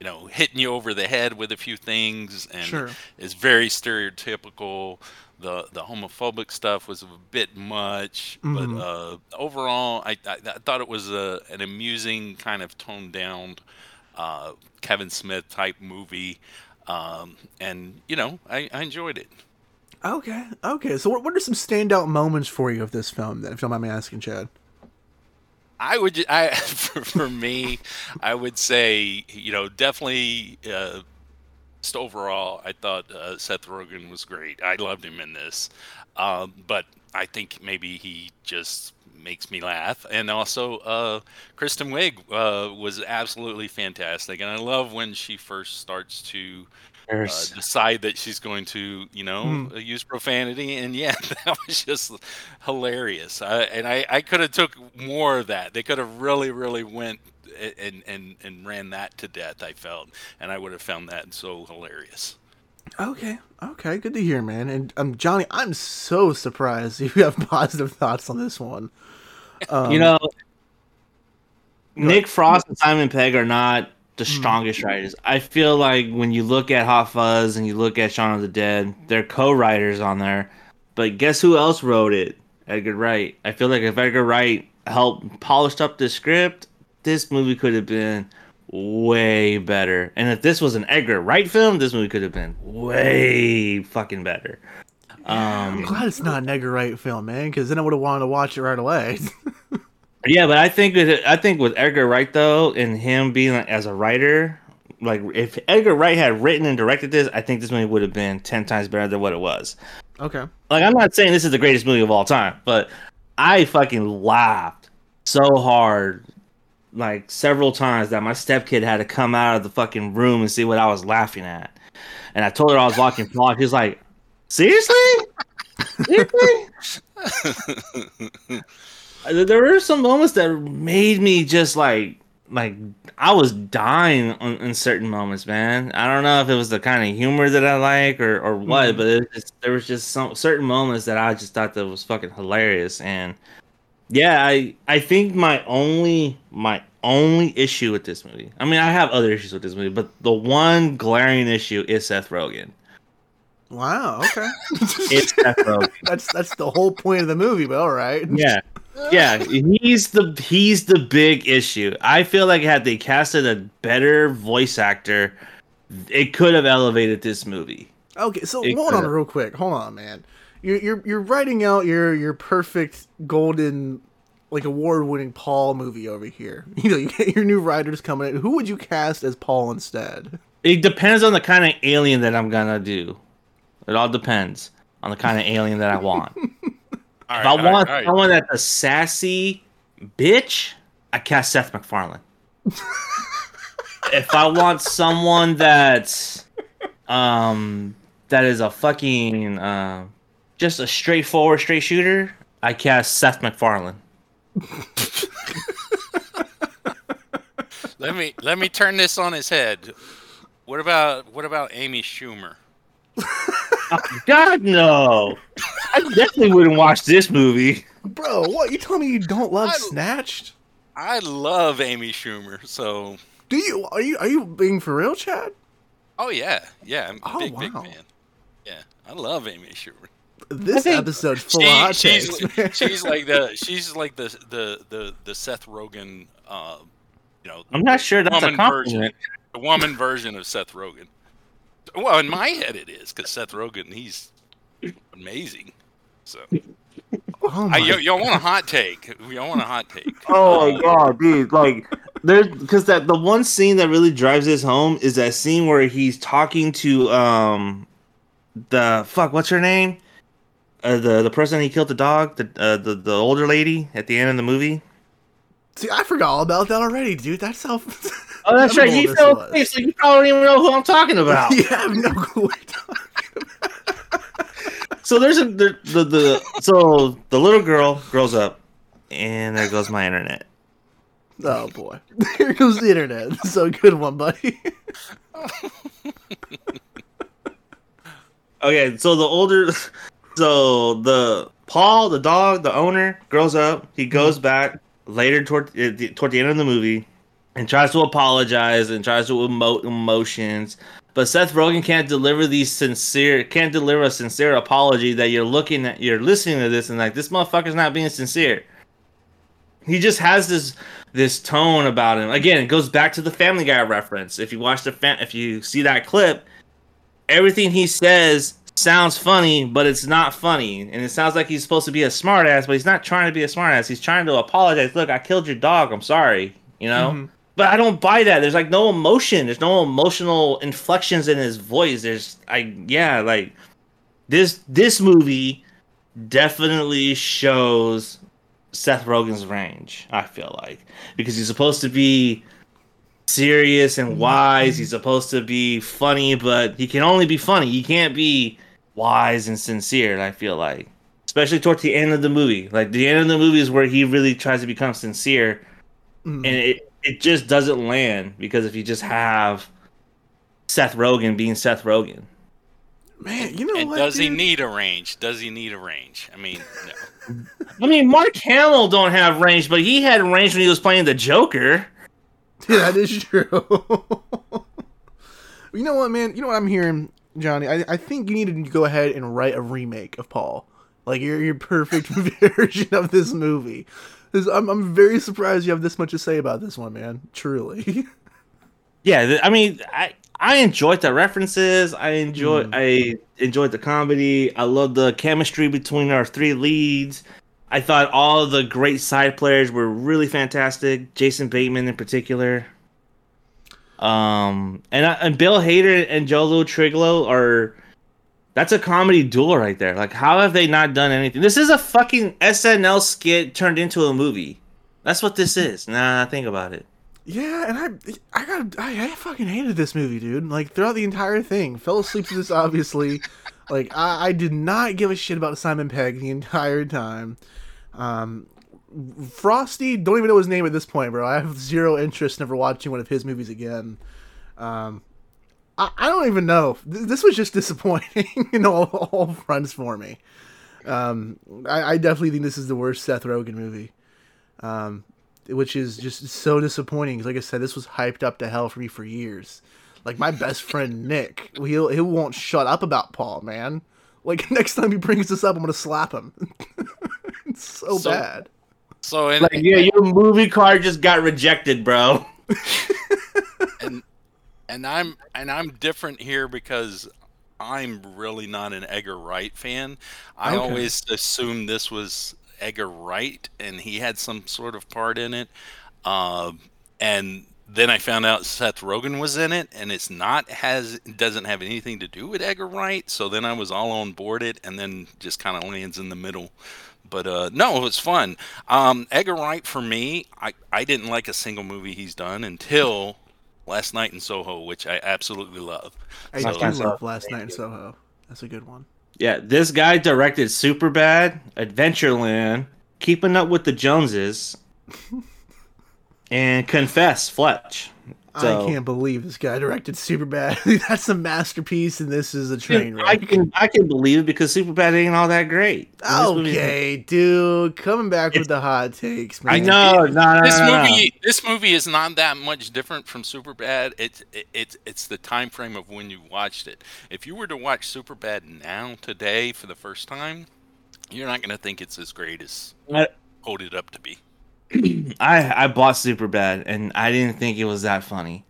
C: you know, hitting you over the head with a few things, and sure. is very stereotypical the the homophobic stuff was a bit much, mm-hmm. but uh, overall, I, I, I, thought it was a, an amusing kind of toned down uh, Kevin Smith type movie, um, and you know, I, I enjoyed it.
A: Okay, okay. So, what, what are some standout moments for you of this film? Then, if you don't mind me asking, Chad.
C: I would, I for, for me, I would say, you know, definitely. Uh, just overall, I thought uh, Seth Rogen was great. I loved him in this, um, but I think maybe he just makes me laugh. And also, uh, Kristen Wiig uh, was absolutely fantastic, and I love when she first starts to. Uh, decide that she's going to, you know, uh, use profanity, and yeah, that was just hilarious. I, and I, I could have took more of that. They could have really, really went and and and ran that to death. I felt, and I would have found that so hilarious.
A: Okay, okay, good to hear, man. And um, Johnny, I'm so surprised you have positive thoughts on this one. Um,
B: you know, Nick Frost and Simon Pegg are not the strongest writers. I feel like when you look at Hot Fuzz and you look at Shaun of the Dead, they're co-writers on there. But guess who else wrote it? Edgar Wright. I feel like if Edgar Wright helped polished up the script, this movie could have been way better. And if this was an Edgar Wright film, this movie could have been way fucking better.
A: I'm
B: Um,
A: glad it's not an Edgar Wright film, man, because then I would have wanted to watch it right away.
B: Yeah, but I think with I think with Edgar Wright though, and him being like, as a writer, like if Edgar Wright had written and directed this, I think this movie would have been ten times better than what it was.
A: okay.
B: Like I'm not saying this is the greatest movie of all time, but I fucking laughed so hard, like several times that my stepkid had to come out of the fucking room and see what I was laughing at. And I told her I was watching vlog. She was like, "Seriously? Seriously?" There were some moments that made me just like like I was dying on, in certain moments, man. I don't know if it was the kind of humor that I like or or what, mm-hmm. but it was just, there was just some certain moments that I just thought that was fucking hilarious. And yeah, I I think my only my only issue with this movie. I mean, I have other issues with this movie, but the one glaring issue is Seth Rogen.
A: Wow. Okay.
B: It's Seth Rogen.
A: that's that's the whole point of the movie, but all right.
B: Yeah. Yeah, he's the he's the big issue. I feel like had they casted a better voice actor, it could have elevated this movie.
A: Okay, so
B: It
A: hold on
B: could've.
A: real quick. Hold on, man. You're you're you're writing out your your perfect golden like award winning Paul movie over here. You know, you get your new writers coming in. Who would you cast as Paul instead?
B: It depends on the kind of alien that I'm gonna do. It all depends on the kind of alien that I want. If
C: right,
B: I
C: all right,
B: want
C: all right.
B: someone that's a sassy bitch, I cast Seth MacFarlane. if I want someone that's um that is a fucking uh, just a straightforward straight shooter, I cast Seth MacFarlane.
C: Let me let me turn this on his head. What about what about Amy Schumer?
B: God no! I definitely wouldn't watch this movie.
A: Bro, what? You telling me you don't love Snatched?
C: I love Amy Schumer. So,
A: Do you? Are you are you being for real, Chad?
C: oh yeah, yeah, I'm a
A: Oh,
C: big big fan. Yeah, I love Amy Schumer.
A: This
B: think-
A: episode's full
C: She-
A: of hot
C: she's,
A: takes. man.
C: she's like the she's like the the the, the Seth Rogen, uh, you know.
B: I'm not sure that's a
C: woman version, the woman version of Seth Rogen. Well, in my head it is because Seth Rogen he's amazing. So,
A: Oh
C: I,
A: my
C: y- y'all want a hot take? Y'all want a hot take?
B: Oh my god, dude! Like, there's because that the one scene that really drives this home is that scene where he's talking to um the fuck what's her name uh, the the person he killed the dog the uh, the the older lady at the end of the movie.
A: See, I forgot all about that already, dude. That's how.
B: Oh, that's right.
A: memorable
B: He
A: this
B: fell asleep, so you probably don't even know who I'm talking about.
A: You have no clue.
B: So there's a the, the the so the little girl grows up, and there goes my internet.
A: Oh boy, there goes the internet. So good one, buddy.
B: Okay, so the older, so the Paul, the dog, the owner, grows up. He mm-hmm. goes back later toward eh, the- toward the end of the movie, and tries to apologize and tries to emote emotions. But Seth Rogen can't deliver these sincere, can't deliver a sincere apology that you're looking at, you're listening to this and like this motherfucker's not being sincere. He just has this this tone about him. Again, it goes back to the Family Guy reference. If you watch the if you see that clip, everything he says sounds funny, but it's not funny. And it sounds like he's supposed to be a smartass, but he's not trying to be a smartass. He's trying to apologize. Look, I killed your dog. I'm sorry. You know?
A: Mhm.
B: But I don't buy that. There's like no emotion. There's no emotional inflections in his voice. There's I yeah, like this this movie definitely shows Seth Rogen's range, I feel like. Because he's supposed to be serious and wise. He's supposed to be funny, but he can only be funny. He can't be wise and sincere, and I feel like. Especially towards the end of the movie. Like the end of the movie is where he really tries to become sincere.
A: Mm.
B: And it, it just doesn't land because if you just have Seth Rogen being Seth Rogen.
A: Man, you know
C: and
A: what?
C: does he need a range? Does he need a range? I mean, no.
B: I mean, Mark Hamill don't have range, but he had range when he was playing the Joker.
A: Yeah, that is true. you know what, man? You know what I'm hearing, Johnny? I, I think you need to go ahead and write a remake of Paul. Like your your perfect version of this movie. I'm I'm very surprised you have this much to say about this one, man. Truly.
B: Yeah, I mean, I I enjoyed the references. I enjoyed mm. I enjoyed the comedy. I love the chemistry between our three leads. I thought all the great side players were really fantastic. Jason Bateman in particular. Um, and I, and Bill Hader and Jolo Truglio are that's a comedy duel right there. Like, how have they not done anything? This is a fucking SNL skit turned into a movie. That's what this is. Nah, think about it.
A: Yeah, and I I got I, I fucking hated this movie, dude. Like throughout the entire thing, fell asleep to this obviously. Like I, I did not give a shit about Simon Pegg the entire time. Um, Frosty, don't even know his name at this point, bro. I have zero interest in ever watching one of his movies again. Um, I, I don't even know. Th- This was just disappointing in all, all fronts for me. Um, I, I definitely think this is the worst Seth Rogen movie. Um, which is just so disappointing. Like I said, this was hyped up to hell for me for years. Like my best friend Nick, he'll he won't shut up about Paul, man. Like next time he brings this up, I'm gonna slap him. it's so,
C: So-
A: bad.
C: So in,
B: Like, yeah, your movie card just got rejected, bro.
C: and and I'm and I'm different here because I'm really not an Edgar Wright fan. I
A: Okay.
C: always assumed this was Edgar Wright and he had some sort of part in it. Um, and then I found out Seth Rogen was in it, and it's not has doesn't have anything to do with Edgar Wright. So then I was all on board it, and then just kind of lands in the middle. But uh, no, it was fun. Um, Edgar Wright for me, I, I didn't like a single movie he's done until Last Night in Soho, which I absolutely love.
A: I
B: Last
A: do
B: Night in
A: love
B: Soho.
A: Last Night in Soho. That's a good one.
B: Yeah, this guy directed Superbad, Adventureland, Keeping Up with the Joneses, and Confess, Fletch. So-
A: I can't believe this guy directed Superbad. That's a masterpiece, and this is a train wreck.
B: I can I can believe it because Superbad ain't all that great. And this movie's-
A: Okay, dude, coming back with the hot takes, man.
B: I know, no, no,
C: This
B: no, no, no.
C: movie, this movie is not that much different from Superbad. It's it, it's it's the time frame of when you watched it. If you were to watch Superbad now today for the first time, you're not going to think it's as great as
B: I-
C: hold it up to be.
B: I I bought Superbad and I didn't think it was that funny.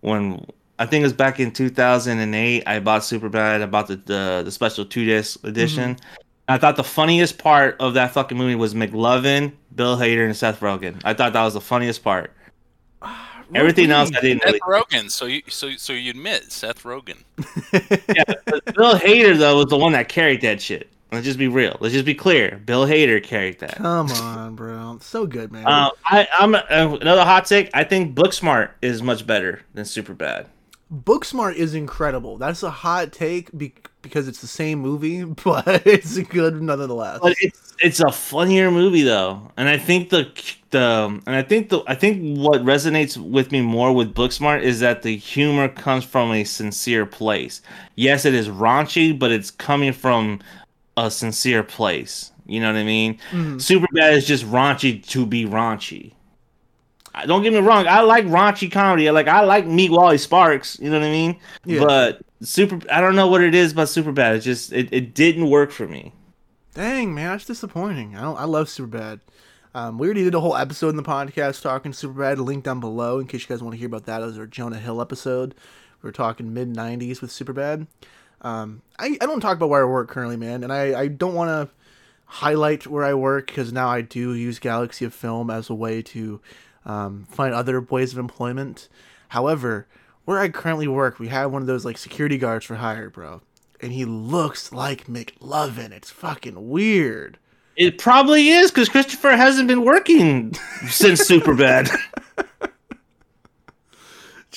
B: When I think it was back in 2008, I bought Superbad. I bought the the, the special two disc edition. Mm-hmm. I thought the funniest part of that fucking movie was McLovin, Bill Hader, and Seth Rogen. I thought that was the funniest part. Everything else I didn't
C: Seth
B: really.
C: Rogen. So you so so you admit Seth Rogen.
B: Yeah, Bill Hader though was the one that carried that shit. Let's just be real. Let's just be clear. Bill Hader carried that.
A: Come on, bro. So good, man.
B: Um, I, I'm uh, another hot take. I think Booksmart is much better than Superbad.
A: Booksmart is incredible. That's a hot take be- because it's the same movie, but it's good nonetheless.
B: But it's it's a funnier movie though, and I think the the and I think the I think what resonates with me more with Booksmart is that the humor comes from a sincere place. Yes, it is raunchy, but it's coming from a sincere place. You know what I mean?
A: Mhm.
B: Superbad is just raunchy to be raunchy. Don't get me wrong, I like raunchy comedy. Like I like Meet Wally Sparks. You know what I mean?
A: Yeah.
B: But super, I don't know what it is about Superbad. It just it, it didn't work for me.
A: Dang, man, that's disappointing. I don't, I love Superbad. Um, we already did a whole episode in the podcast talking Superbad. Link down below in case you guys want to hear about that. It was our Jonah Hill episode. We were talking mid '90s with Superbad. Um, I, I don't talk about where I work currently, man, and I, I don't want to highlight where I work because now I do use Galaxy of Film as a way to um, find other ways of employment. However, where I currently work, we have one of those like security guards for hire, bro, and he looks like McLovin. It's fucking weird.
B: It probably is because Christopher hasn't been working since Superbad.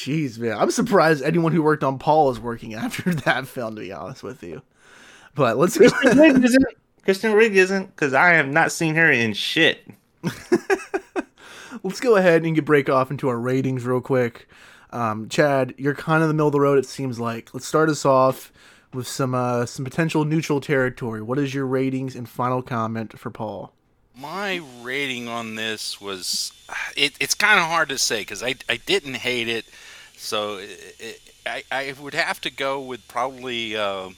A: Jeez, man, I'm surprised anyone who worked on Paul is working after that film. To be honest with you, but let's.
B: Kristen Wiig isn't. Kristen Wiig isn't because I have not seen her in shit.
A: let's go ahead and get break off into our ratings real quick. Um, Chad, you're kind of in the middle of the road. It seems like. Let's start us off with some uh, some potential neutral territory. What is your ratings and final comment for Paul?
C: My rating on this was it, it's kind of hard to say because I, I didn't hate it, so it, it, I I would have to go with probably uh,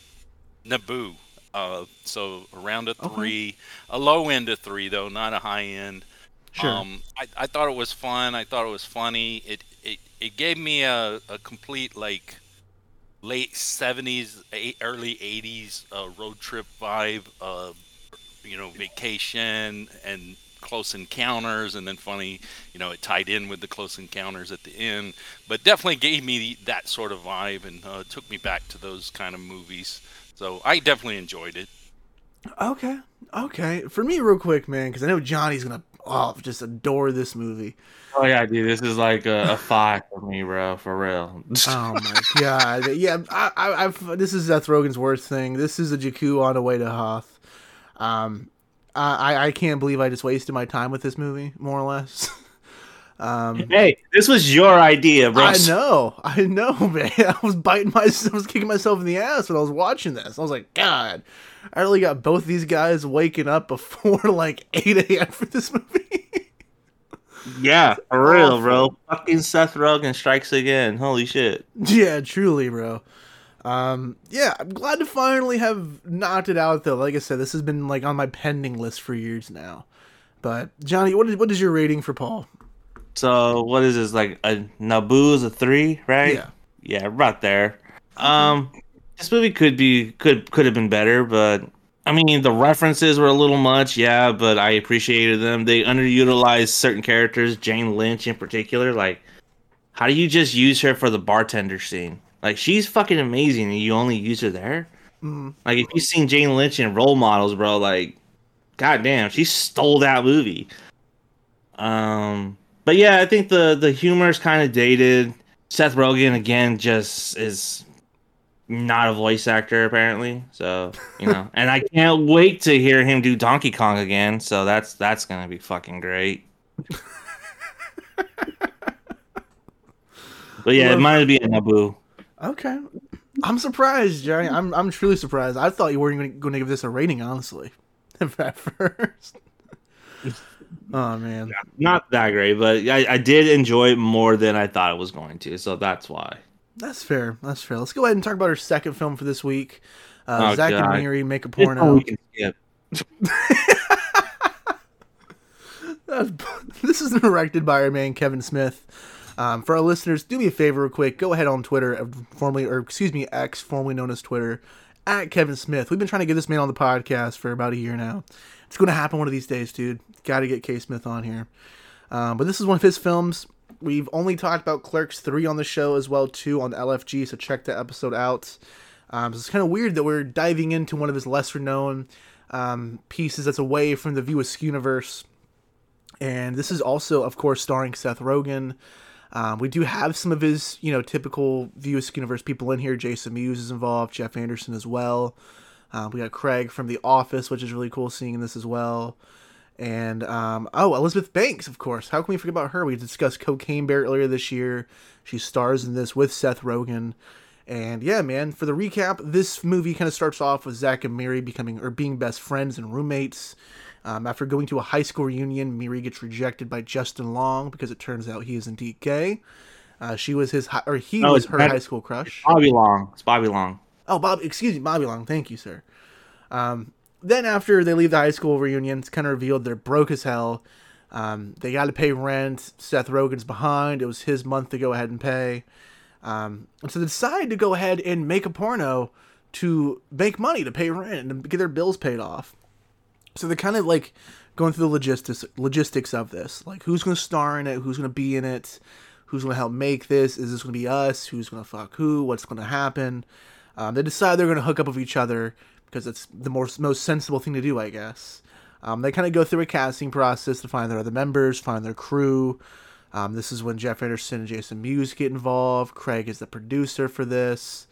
C: Naboo. Uh, so around a three, okay. a low end of three though, not a high end.
A: Sure.
C: Um, I, I thought it was fun. I thought it was funny. It it, it gave me a, a complete like late 70s early 80s uh, road trip vibe uh, you know vacation and close encounters and then funny you know it tied in with the close encounters at the end. But definitely gave me that sort of vibe and uh, took me back to those kind of movies. So i definitely enjoyed it.
A: Okay. Okay. For me real quick man because i know johnny's gonna oh just adore this movie.
B: Oh yeah, dude, this is like a, a five for me, bro, for real.
A: oh my god, yeah, I, I, have this is Seth Rogen's worst thing. This is a Jakku on the way to Hoth. Um, I, I can't believe I just wasted my time with this movie, more or less.
B: Um, hey, this was your idea, bro.
A: I know, I know, man. I was biting my, I was kicking myself in the ass when I was watching this. I was like, God, I really got both these guys waking up before like eight a.m. for this movie.
B: Yeah, for real, bro. Fucking Seth Rogen strikes again. Holy shit.
A: Yeah, truly, bro. Um, yeah, I'm glad to finally have knocked it out though. Like I said, this has been like on my pending list for years now. But Johnny, what is what is your rating for Paul?
B: So what is this like a Naboo is a three, right?
A: Yeah,
B: yeah, right there. Um, this movie could be could could have been better, but I mean, the references were a little much, yeah, but I appreciated them. They underutilized certain characters, Jane Lynch in particular. Like, how do you just use her for the bartender scene? Like, she's fucking amazing, and you only use her there.
A: Mm.
B: Like, if you've seen Jane Lynch in Role Models, bro, like, goddamn, she stole that movie. Um, but yeah, I think the the humor is kind of dated. Seth Rogen again just is not a voice actor apparently. So you know, and I can't wait to hear him do Donkey Kong again. So that's that's gonna be fucking great. but yeah, it might be a Naboo.
A: Okay, I'm surprised, Jerry. I'm I'm truly surprised. I thought you weren't going to give this a rating, honestly, at first. oh man,
B: not that great, but I, I did enjoy it more than I thought it was going to. So that's why.
A: That's fair. That's fair. Let's go ahead and talk about our second film for this week. Uh, oh, Zack God. and Miri make a porno. this is directed by our man Kevin Smith. Um, for our listeners, do me a favor, real quick. Go ahead on Twitter, uh, formerly or excuse me, X, formerly known as Twitter, at Kevin Smith. We've been trying to get this man on the podcast for about a year now. It's going to happen one of these days, dude. Got to get K Smith on here. Um, but this is one of his films. We've only talked about Clerks 3 on the show as well too on LFG, so check that episode out. Um, so it's kind of weird that we're diving into one of his lesser known um, pieces that's away from the View universe. And this is also, of course, starring Seth Rogen. Um, we do have some of his, you know, typical View Askew universe people in here. Jason Mewes is involved, Jeff Anderson as well. Um, we got Craig from The Office, which is really cool seeing this as well. And um, oh, Elizabeth Banks, of course. How can we forget about her? We discussed Cocaine Bear earlier this year. She stars in this with Seth Rogen. And yeah, man, for the recap, this movie kind of starts off with Zack and Miri becoming or being best friends and roommates. Um, after going to a high school reunion, Miri gets rejected by Justin Long because it turns out he is indeed gay. Uh, she was his, hi- or he no, was her high school crush.
B: Bobby Long. It's Bobby Long.
A: Oh, Bob. Excuse me, Bobby Long. Thank you, sir. Um, then after they leave the high school reunion, it's kind of revealed they're broke as hell. Um, they got to pay rent. Seth Rogen's behind. It was his month to go ahead and pay. Um, and so they decide to go ahead and make a porno to make money to pay rent and get their bills paid off. So they're kind of like going through the logistics logistics of this, like who's going to star in it, who's going to be in it, who's going to help make this, is this going to be us, who's going to fuck who, what's going to happen. Um, they decide they're going to hook up with each other because it's the most most sensible thing to do, I guess. Um, they kind of go through a casting process to find their other members, find their crew. Um, this is when Jeff Anderson and Jason Mewes get involved. Craig is the producer for this.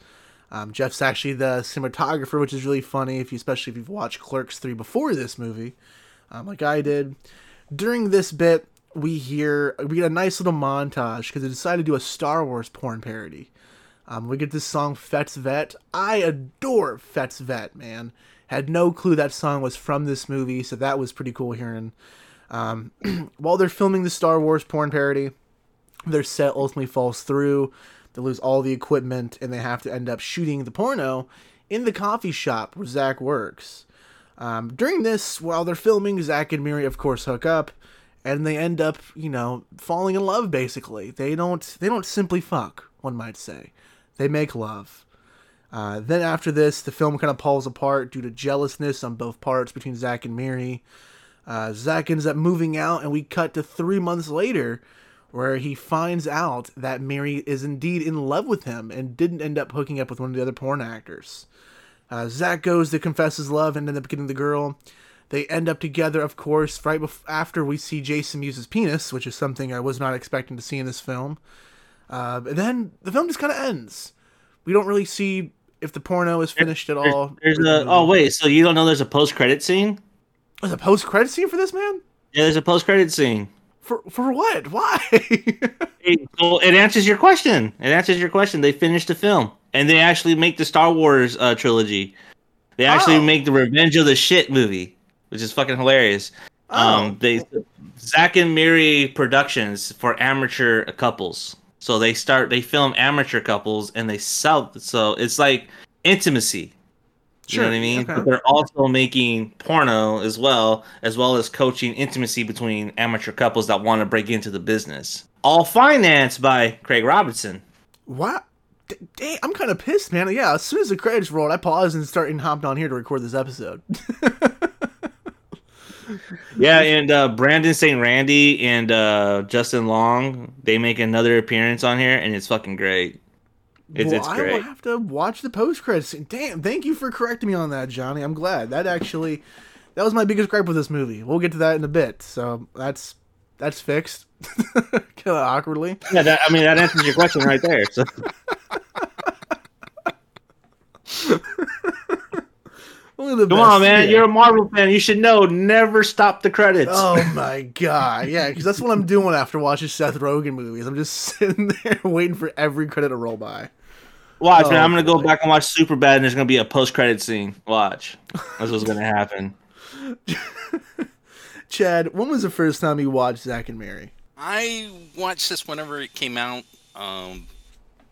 A: Um, Jeff's actually the cinematographer, which is really funny, if you, especially if you've watched Clerks 3 before this movie, um, like I did. During this bit, we hear we get a nice little montage because they decided to do a Star Wars porn parody. Um, we get this song Fett's Vette. I adore Fett's Vette, man. Had no clue that song was from this movie, so that was pretty cool hearing. Um, while they're filming the Star Wars porn parody, their set ultimately falls through. They lose all the equipment, and they have to end up shooting the porno in the coffee shop where Zach works. Um, during this, while they're filming, Zach and Miri, of course, hook up, and they end up, you know, falling in love. Basically, they don't they don't simply fuck. One might say, they make love. Uh, then after this, the film kind of falls apart due to jealousness on both parts between Zach and Miri. Uh, Zach ends up moving out, and we cut to three months later, where he finds out that Miri is indeed in love with him and didn't end up hooking up with one of the other porn actors. Uh, Zach goes to confess his love and end up getting the girl. They end up together, of course, right bef- after we see Jason Mewes' penis, which is something I was not expecting to see in this film. Uh, and then the film just kind of ends. We don't really see if the porno is finished at all.
B: There's a oh wait, so you don't know there's a post credit scene?
A: There's a post credit scene for this man?
B: Yeah, there's a post credit scene.
A: For for what? Why?
B: it, well, it answers your question. It answers your question. They finished the film, and they actually make the Star Wars uh, trilogy. They actually
A: Oh.
B: make the Revenge of the Shit movie, which is fucking hilarious. Um, they Zach and Miri Productions for amateur couples. So they start they film amateur couples and they sell. So it's like intimacy. You know what I mean?
A: okay.
B: But they're also making porno as well, as well as coaching intimacy between amateur couples that want to break into the business. All financed by Craig Robinson.
A: what? Dang, I'm kind of pissed, man. Yeah, as soon as the credits rolled, I paused and started and hopped on here to record this episode.
B: Yeah, and uh, Brandon St. Randy and uh, Justin Long, they make another appearance on here, and it's fucking great. It's,
A: well,
B: it's
A: I will have to watch the post credits. Damn, thank you for correcting me on that, Johnny. I'm glad. That actually, that was my biggest gripe with this movie. We'll get to that in a bit. So that's that's fixed. kind of awkwardly.
B: Yeah, that, I mean that answers your question right there. So. Come on, man! You're a Marvel fan. You should know. Never stop the credits.
A: Oh my god, yeah, because that's what I'm doing after watching Seth Rogen movies. I'm just sitting there waiting for every credit to roll by.
B: Watch,
A: Oh,
B: man! I'm gonna go back and watch Super Bad, and there's gonna be a post-credit scene. Watch. That's what's gonna happen.
A: Chad, when was the first time you watched Zack and Miri?
C: I watched this whenever it came out. Um,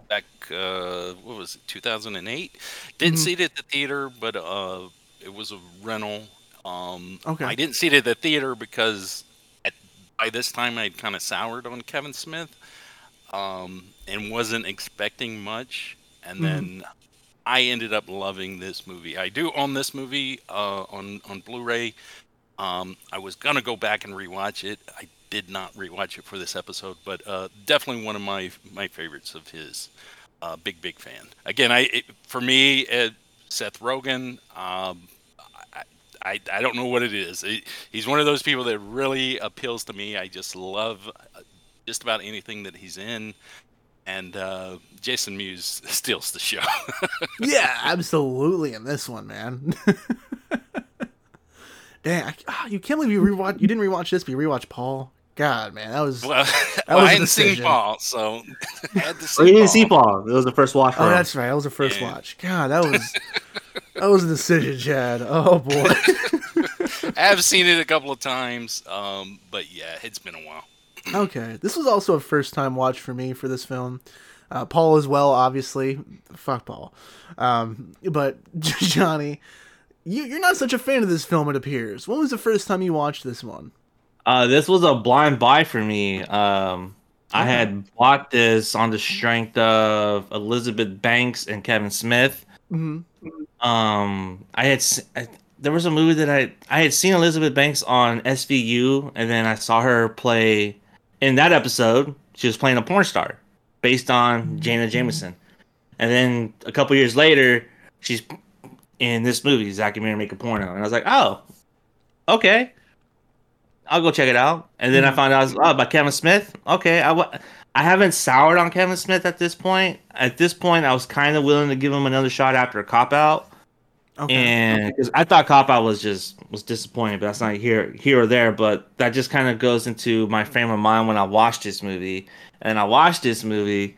C: back uh, what was it, 2008? Didn't
A: Mhm.
C: see it at the theater, but uh, it was a rental. Um,
A: Okay.
C: I didn't see it at the theater because at, by this time I'd kind of soured on Kevin Smith, um, and wasn't expecting much. And
A: Mhm.
C: then I ended up loving this movie. I do own this movie uh, on on Blu-ray. Um, I was gonna go back and rewatch it. I did not rewatch it for this episode, but uh, definitely one of my my favorites of his. Uh, big big fan. Again, I it, for me, uh, Seth Rogen. Um, I, I I don't know what it is. He- he's one of those people that really appeals to me. I just love uh, just about anything that he's in. And uh, Jason Mewes steals the show.
A: yeah, absolutely in this one, man. Dang, I, ah, you can't believe you rewatch. You didn't rewatch this, but you rewatched Paul. God, man, that was
C: well,
A: that
C: well,
A: was
C: I
A: a
C: hadn't seen. Paul, so I had to see
B: Oh, you didn't see Paul. It was the first watch. for
A: Oh,
B: him.
A: that's right. That was the first watch. God, that was that was a decision, Chad. Oh boy.
C: I have seen it a couple of times, um, but yeah, it's been a while.
A: Okay, this was also a first time watch for me for this film. Uh, Paul as well, obviously. Fuck Paul. Um, but Johnny, you you're not such a fan of this film. It appears. When was the first time you watched this one?
B: Uh, this was a blind buy for me. Um, I had bought this on the strength of Elizabeth Banks and Kevin Smith.
A: hmm
B: Um, I had I, there was a movie that I I had seen Elizabeth Banks on SVU, and then I saw her play in that episode. She was playing a porn star based on Jenna mm-hmm. Jameson, and then a couple years later, she's in this movie, Zack and Miri Make a Porno, and I was like, oh, okay. I'll go check it out. And then I mm-hmm. found out oh, by Kevin Smith. Okay, I, wa- I haven't soured on Kevin Smith at this point. At this point, I was kind of willing to give him another shot after a cop out.
A: Okay.
B: And because I thought cop out was just was disappointing, but that's not here here or there. But that just kind of goes into my frame of mind when I watched this movie. And I watched this movie,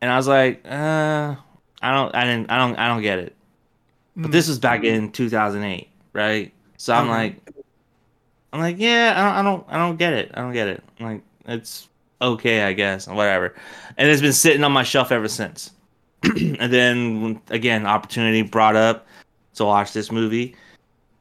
B: and I was like, uh, I don't, I didn't, I don't, I don't get it. But this was back in 2008, right? So I'm
A: Okay.
B: like, I'm like, yeah, I don't, I don't, I don't get it. I don't get it. I'm like, it's okay, I guess, whatever. And it's been sitting on my shelf ever since. and then again, opportunity brought up to watch this movie.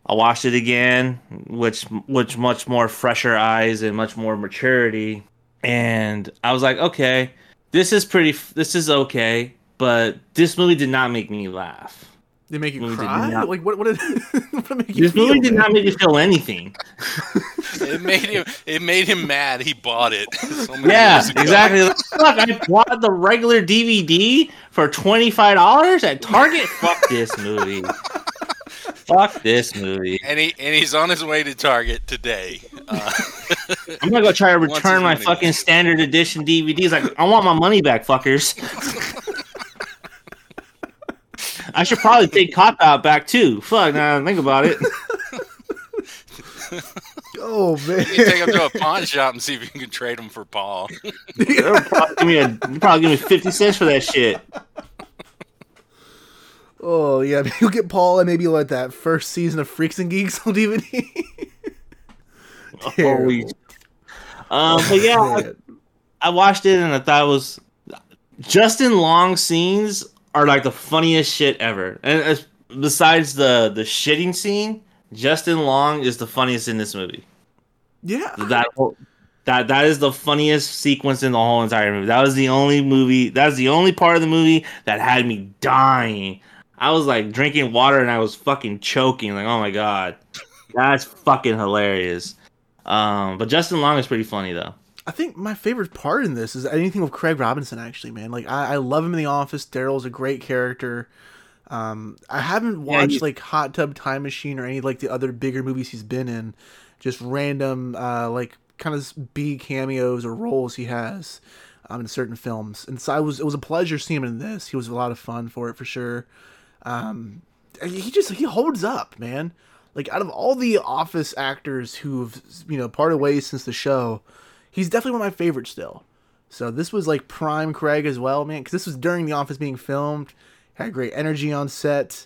B: I watched it again, which which much more fresher eyes and much more maturity, and I was like, okay, this is pretty, this is okay, but this movie did not make me laugh.
A: They make you
B: Movie did
A: cry?
B: not-
A: Like what? What did? what did make you
B: This
A: feel,
B: movie did
A: man?
B: not make me feel anything.
C: It made him. It made him mad. He bought it. so
B: Yeah, exactly. Like, Fuck, I bought the regular DVD for twenty five dollars at Target. Fuck this movie. Fuck this movie.
C: And he and he's on his way to Target today. Uh,
B: I'm gonna go try to return my
C: money
B: fucking
C: back.
B: standard edition DVDs. Like, I want my money back, fuckers. I should probably take Cop Out back too. Fuck, now that I think about it.
A: Oh man.
C: you can take him to a pawn shop and see if you can trade him for Paul.
B: They'll probably give me a probably give me fifty cents for that shit.
A: Oh yeah, you'll get Paul and maybe like that first season of Freaks and Geeks on DVD.
B: Holy. Um, but yeah, I, I watched it and I thought it was Justin Long scenes are like the funniest shit ever. And as, besides the the shitting scene, Justin Long is the funniest in this movie.
A: yeah.
B: That whole- that that is the funniest sequence in the whole entire movie. That was the only movie. That was the only part of the movie that had me dying. I was like drinking water and I was fucking choking. Like, oh my god, that's fucking hilarious. Um, but Justin Long is pretty funny though.
A: I think my favorite part in this is anything with Craig Robinson. Actually, man, like I, I love him in The Office. Daryl's a great character. Um, I haven't watched
B: he-
A: like Hot Tub Time Machine or any like the other bigger movies he's been in. Just random, uh, like kind of B cameos or roles he has um, in certain films. And so I was it was a pleasure seeing him in this. He was a lot of fun for it for sure. Um, he just he holds up, man. Like out of all the Office actors who've you know parted ways since the show, he's definitely one of my favorites still. So this was like prime Craig as well, man. Because this was during The Office being filmed. Had great energy on set.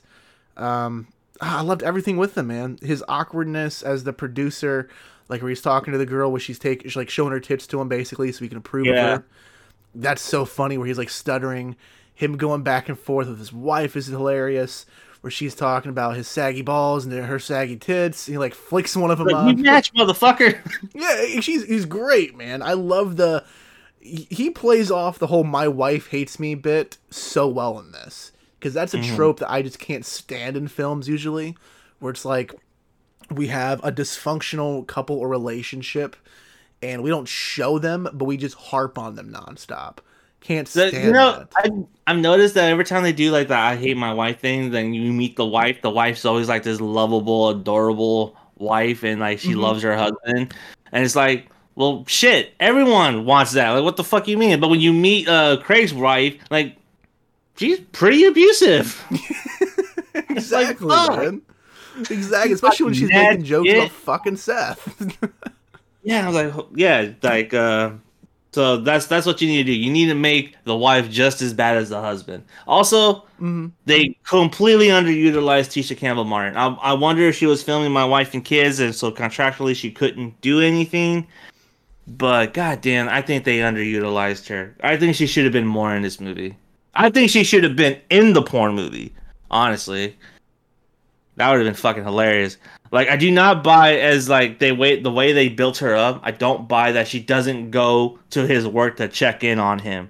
A: Um, I loved everything with him, man. His awkwardness as the producer, like where he's talking to the girl, where she's taking, she's like showing her tits to him basically, so he can approve
B: Yeah.
A: of her. That's so funny. Where he's like stuttering, him going back and forth with his wife is hilarious. Where she's talking about his saggy balls and her saggy tits, he like flicks one of them
B: Like,
A: up.
B: you match, motherfucker.
A: Yeah, she's he's great, man. I love the he plays off the whole "my wife hates me" bit so well in this because that's a
B: Mhm.
A: trope that I just can't stand in films usually, where it's like we have a dysfunctional couple or relationship and we don't show them, but we just harp on them nonstop. Can't
B: The-
A: stand
B: you know,
A: that.
B: I, I've noticed that every time they do like the "I hate my wife" thing, then you meet the wife. The wife's always like this lovable, adorable wife, and like she
A: Mhm.
B: loves her husband. And it's like, well, shit, everyone wants that. Like, what the fuck you mean? But when you meet uh, Craig's wife, like, she's pretty abusive.
A: exactly,
B: fuck.
A: man. Exactly, especially when she's making jokes
B: shit.
A: about fucking Seth.
B: Yeah, I was like, yeah, like, uh, so that's that's what you need to do. You need to make the wife just as bad as the husband. Also,
A: Mhm.
B: they completely underutilized Tisha Campbell Martin. I, I wonder if she was filming My Wife and Kids, and so contractually she couldn't do anything. But goddamn, I think they underutilized her. I think she should have been more in this movie. I think she should have been in the porn movie. Honestly, that would have been fucking hilarious. Like I do not buy as like they wait the way they built her up. I don't buy that she doesn't go to his work to check in on him,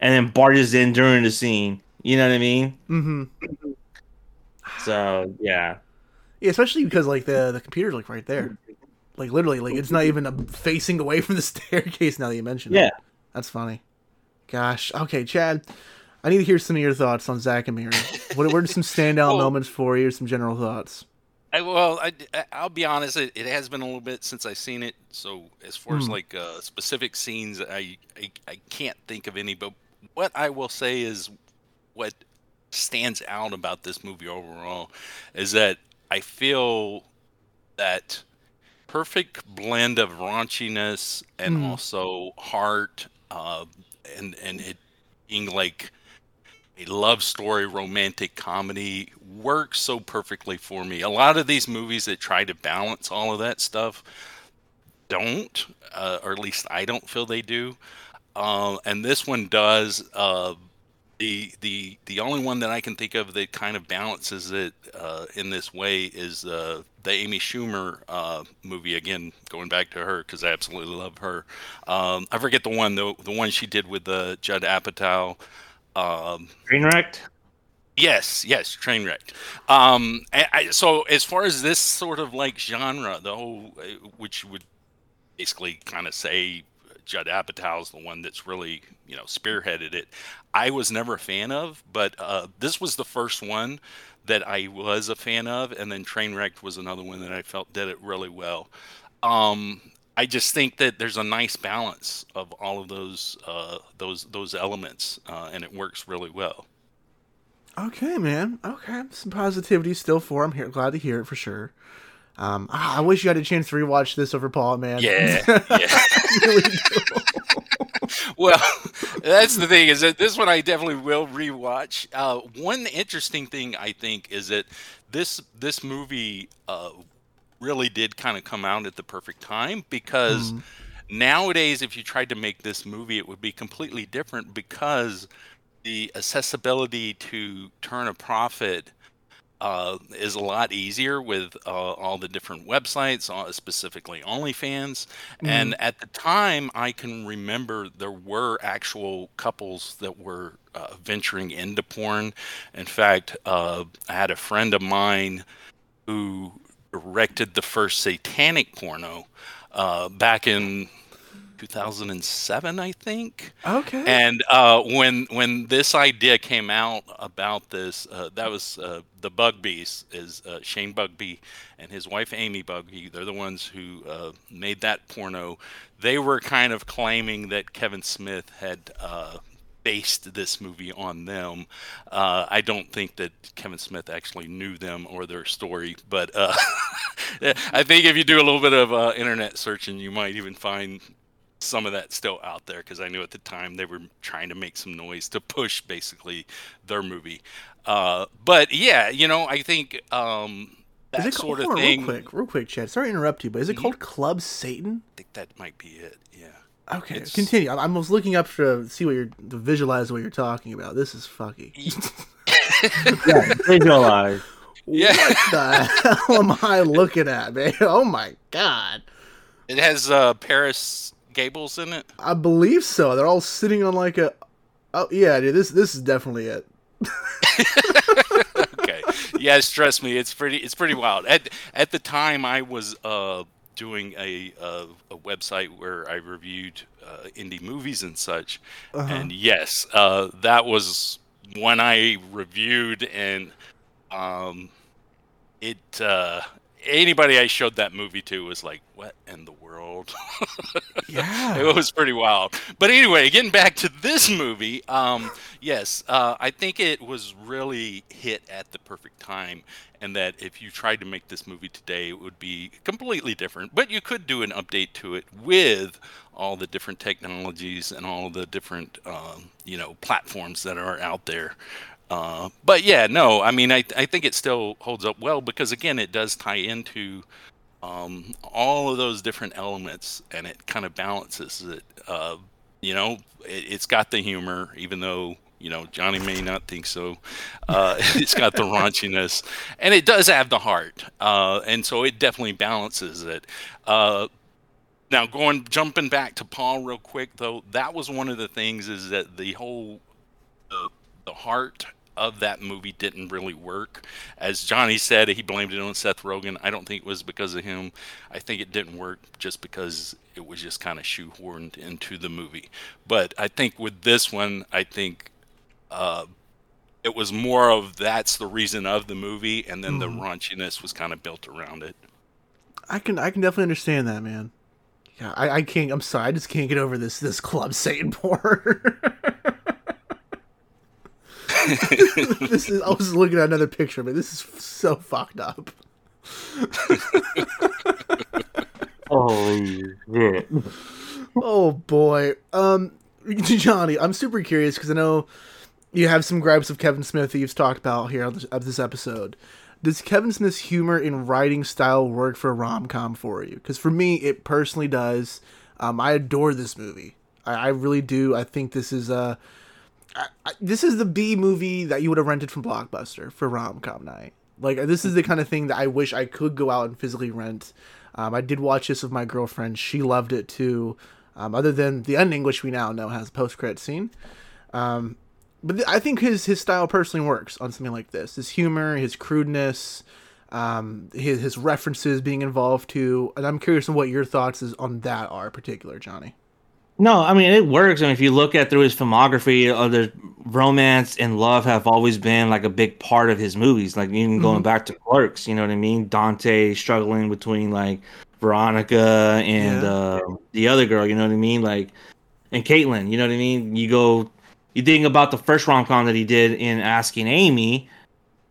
B: and then barges in during the scene. You know what I mean?
A: mm-hmm.
B: So yeah,
A: Yeah, especially because like the the computer's like right there, like literally, like it's not even uh, facing away from the staircase. Now that you mention it,
B: Yeah.
A: that's funny. Gosh, okay, Chad, I need to hear some of your thoughts on Zach and Miri. What are some standout moments for you? Or some general thoughts.
C: I, well, I, I'll be honest. It, it has been a little bit since I've seen it. So as far as
A: Hmm.
C: like uh, specific scenes, I, I I can't think of any. But what I will say is, what stands out about this movie overall is that I feel that perfect blend of raunchiness and
A: Hmm.
C: also heart, uh, and and it being like a love story romantic comedy works so perfectly for me. A lot of these movies that try to balance all of that stuff don't, uh, or at least I don't feel they do. Uh, and this one does. Uh, the the the only one that I can think of that kind of balances it uh, in this way is uh, the Amy Schumer uh, movie. Again, going back to her because I absolutely love her. Um, I forget the one the the one she did with uh, Judd Apatow. Um,
B: Trainwrecked.
C: Yes, yes, Trainwrecked. Um, I, I, so as far as this sort of like genre, though, which would basically kind of say Judd Apatow's the one that's really you know spearheaded it. I was never a fan of, but uh, this was the first one that I was a fan of, and then Trainwrecked was another one that I felt did it really well. Um, I just think that there's a nice balance of all of those uh, those those elements, uh, and it works really well.
A: Okay, man. Okay, some positivity still for. I'm here. Glad to hear it for sure. Um, ah, I wish you had a chance to rewatch this over Paul, man.
C: Yeah, yeah.
A: really
C: well, that's the thing is that this one I definitely will rewatch. Uh, one interesting thing I think is that this this movie uh, really did kind of come out at the perfect time because
A: Mhm.
C: nowadays, if you tried to make this movie, it would be completely different because the accessibility to turn a profit uh, is a lot easier with uh, all the different websites, uh, specifically OnlyFans. And at the time, I can remember there were actual couples that were uh, venturing into porn. In fact, uh, I had a friend of mine who directed the first satanic porno uh, back in 2007, I think.
A: Okay.
C: And uh, when when this idea came out about this, uh, that was uh, the Bugbees is uh, Shane Bugbee and his wife Amy Bugbee. They're the ones who uh, made that porno. They were kind of claiming that Kevin Smith had. Based this movie on them. Uh, I don't think that Kevin Smith actually knew them or their story, but uh, I think if you do a little bit of uh, internet searching, you might even find some of that still out there because I knew at the time they were trying to make some noise to push basically their movie. Uh, but yeah, you know, I think um, that
A: Is it
C: sort of
A: on,
C: thing.
A: Real quick, real quick, Chad. Sorry to interrupt you, but is it
C: Mhm.
A: called Club Satan?
C: I think that might be it. Yeah.
A: Okay,
C: It's-
A: continue. I, I was looking up to see what you're to visualize what you're talking about. This is fucky.
B: Yeah, visualize.
C: Yeah.
A: What the hell am I looking at, man? Oh my god.
C: It has uh, Paris Gables in it.
A: I believe so. They're all sitting on like a. Oh yeah, dude. This this is definitely it.
C: okay. Yes, trust me, it's pretty it's pretty wild. At at the time, I was uh, doing a, uh, a website where I reviewed uh, indie movies and such,
A: Uh-huh.
C: and yes, uh, that was when I reviewed and um, it. Uh, anybody I showed that movie to was like, "What in the world?"
A: Yeah.
C: it was pretty wild. But anyway, getting back to this movie, um, yes, uh, I think it was really hit at the perfect time, and that if you tried to make this movie today, it would be completely different. But you could do an update to it with all the different technologies and all the different, um, you know, platforms that are out there. Uh, but yeah, no, I mean, I, I think it still holds up well because again, it does tie into um, all of those different elements, and it kind of balances it. Uh, you know, it, it's got the humor, even though you know Johnny may not think so. Uh, it's got the raunchiness, and it does have the heart, uh, and so it definitely balances it. Uh, now, going jumping back to Paul real quick though, that was one of the things is that the whole the, heart of that movie didn't really work. As Johnny said, he blamed it on Seth Rogen. I don't think it was because of him. I think it didn't work just because it was just kind of shoehorned into the movie. But I think with this one, I think uh, it was more of that's the reason of the movie, and then the
A: Mhm.
C: raunchiness was kind of built around it.
A: I can I can definitely understand that, man. Yeah, I, I can't. I'm sorry, I just can't get over this this club Satan porn. this is. I was looking at another picture, but this is so fucked up.
B: Holy shit.
A: oh boy. Um, Johnny, I'm super curious because I know you have some gripes of Kevin Smith that you've talked about here on this, of this episode. Does Kevin Smith's humor in writing style work for a rom com for you? Because for me, it personally does. Um, I adore this movie. I, I really do. I think this is a. I, this is the B movie that you would have rented from Blockbuster for rom com night. Like this is the kind of thing that I wish I could go out and physically rent. Um, I did watch this with my girlfriend. She loved it too. Um, other than the ending, which we now know has a post credit scene. Um, but th- I think his his style personally works on something like this. His humor, his crudeness, um, his his references being involved too. And I'm curious on what your thoughts is on that are particular, Johnny.
B: No, I mean it works. I mean, if you look at through his filmography, other romance and love have always been like a big part of his movies. Like even going
A: Mhm.
B: back to Clerks, you know what I mean? Dante struggling between like Veronica and
A: Yeah.
B: uh, the other girl, you know what I mean? Like and Caitlin, you know what I mean? You go, you think about the first rom com that he did in Asking Amy,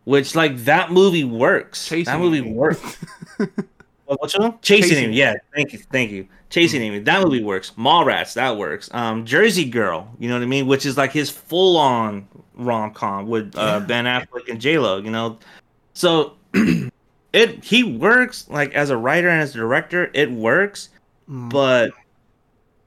B: which like that movie works.
A: Chasing
B: that movie
A: Amy.
B: works. What- What's? Chasing,
A: Chasing
B: Amy. Yeah, thank you, thank you. Chasing Amy. That movie works. Mallrats. That works. Um, Jersey Girl. You know what I mean? Which is like his full on rom com with uh, Ben Affleck and J Lo. You know, so it he works like as a writer and as a director. It works,
A: Mm.
B: but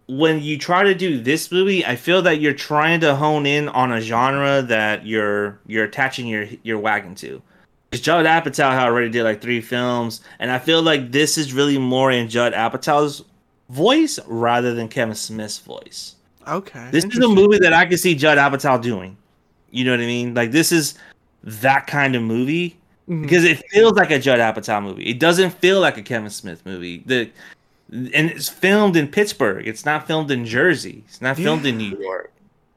B: when you try to do this movie, I feel that you're trying to hone in on a genre that you're you're attaching your your wagon to. Because Judd Apatow had already did like three films, and I feel like this is really more in Judd Apatow's voice rather than Kevin Smith's voice.
A: Okay.
B: This is a movie that I can see Judd Apatow doing. You know what I mean? Like this is that kind of movie
A: Mhm.
B: because it feels like a Judd Apatow movie. It doesn't feel like a Kevin Smith movie. The and it's filmed in Pittsburgh. It's not filmed in Jersey. It's not filmed in New York.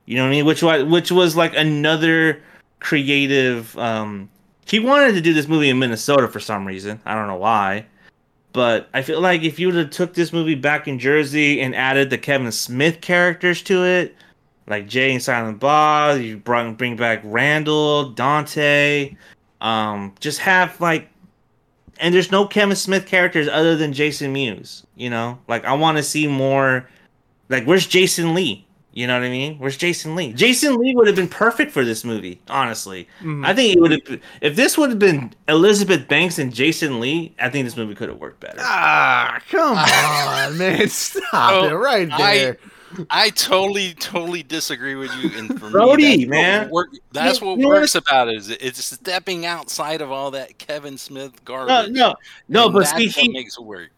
B: You know what I mean? Which was which was like another creative. Um, he wanted to do this movie in Minnesota for some reason. I don't know why, but I feel like if you would have took this movie back in Jersey and added the Kevin Smith characters to it, like Jay and Silent Bob, you brought bring back Randall, Dante, um, just have like and there's no Kevin Smith characters other than Jason Mewes. You know, like I want to see more. Like, where's Jason Lee? You know what I mean? Where's Jason Lee? Jason Lee would have been perfect for this movie. Honestly,
A: Mhm.
B: I think it would have. If this would have been Elizabeth Banks and Jason Lee, I think this movie could have worked better.
A: Ah, come on, man! Stop
C: Oh,
A: it right
C: I-
A: there.
C: I totally, totally disagree with you. And for
B: Brody,
C: me, that's
B: man.
C: what, work, that's
B: You-
C: what
B: you know
C: works about it. Is it's stepping outside of all that Kevin Smith
B: No,
C: garbage.
B: no, no.
C: And
B: But see, he,
C: makes it work.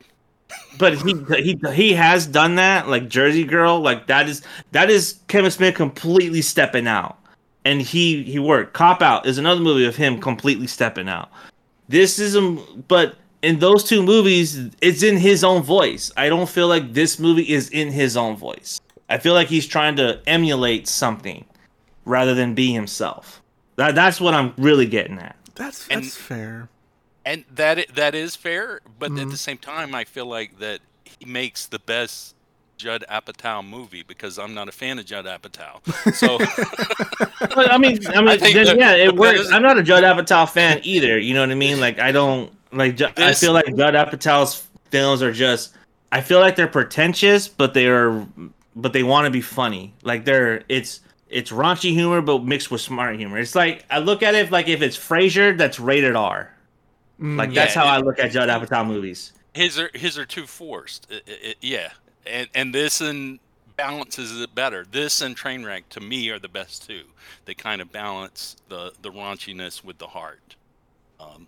B: But he he he has done that like Jersey Girl like that is that is Kevin Smith completely stepping out. And he he worked. Cop Out is another movie of him completely stepping out. This is a but in those two movies it's in his own voice. I don't feel like this movie is in his own voice. I feel like he's trying to emulate something rather than be himself. That that's what I'm really getting at.
A: That's
C: And-
A: that's fair.
C: And that that is fair, but at
A: Mhm.
C: the same time, I feel like that he makes the best Judd Apatow movie because I'm not a fan of Judd Apatow. So
B: But I mean, I mean,
C: think
B: then,
C: that-
B: yeah, it
C: that
B: works.
C: is-
B: I'm not a Judd Apatow fan either. You know what I mean? Like, I don't like. Ju- I feel like Judd Apatow's films are just. I feel like they're pretentious, but they are, but they want to be funny. Like they're it's it's raunchy humor, but mixed with smart humor. It's like I look at it like if it's Frasier, that's rated R.
A: Mm.
B: Like that's
C: Yeah,
B: how I look at Judd Apatow movies.
C: his are his are too forced. I- I- I- yeah, and and this and balances it better. This and Trainwreck to me are the best two. They kind of balance the the raunchiness with the heart. Um,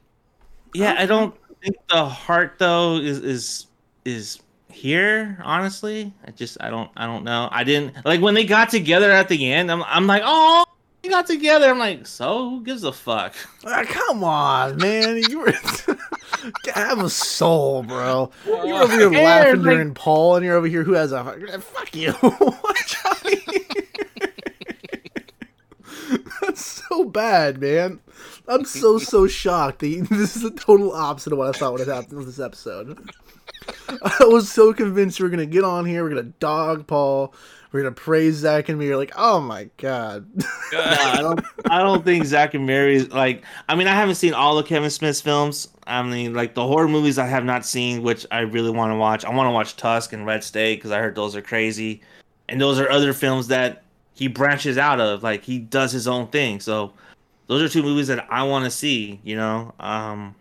B: Yeah, I don't think the heart though is is is here. Honestly, I just I don't I don't know. I didn't like when they got together at the end. I'm I'm like oh we got together. I'm like, so who gives a fuck?
A: Ah, come on, man. You were have a soul, bro. You're over here
B: Yeah,
A: laughing
B: like-
A: during Paul, and you're over here who has a fuck you. Johnny. That's so bad, man. I'm so so shocked. This is the total opposite of what I thought would have happened with this episode. I was so convinced we were gonna get on here, we're gonna dog Paul, we're gonna praise Zack and Miri. You're like, oh my god.
B: No, I don't. I don't think Zack and Miri is like. I mean, I haven't seen all of Kevin Smith's films. I mean, like the horror movies I have not seen, which I really want to watch. I want to watch Tusk and Red State because I heard those are crazy, and those are other films that he branches out of. Like he does his own thing. So those are two movies that I want to see. You know. Um.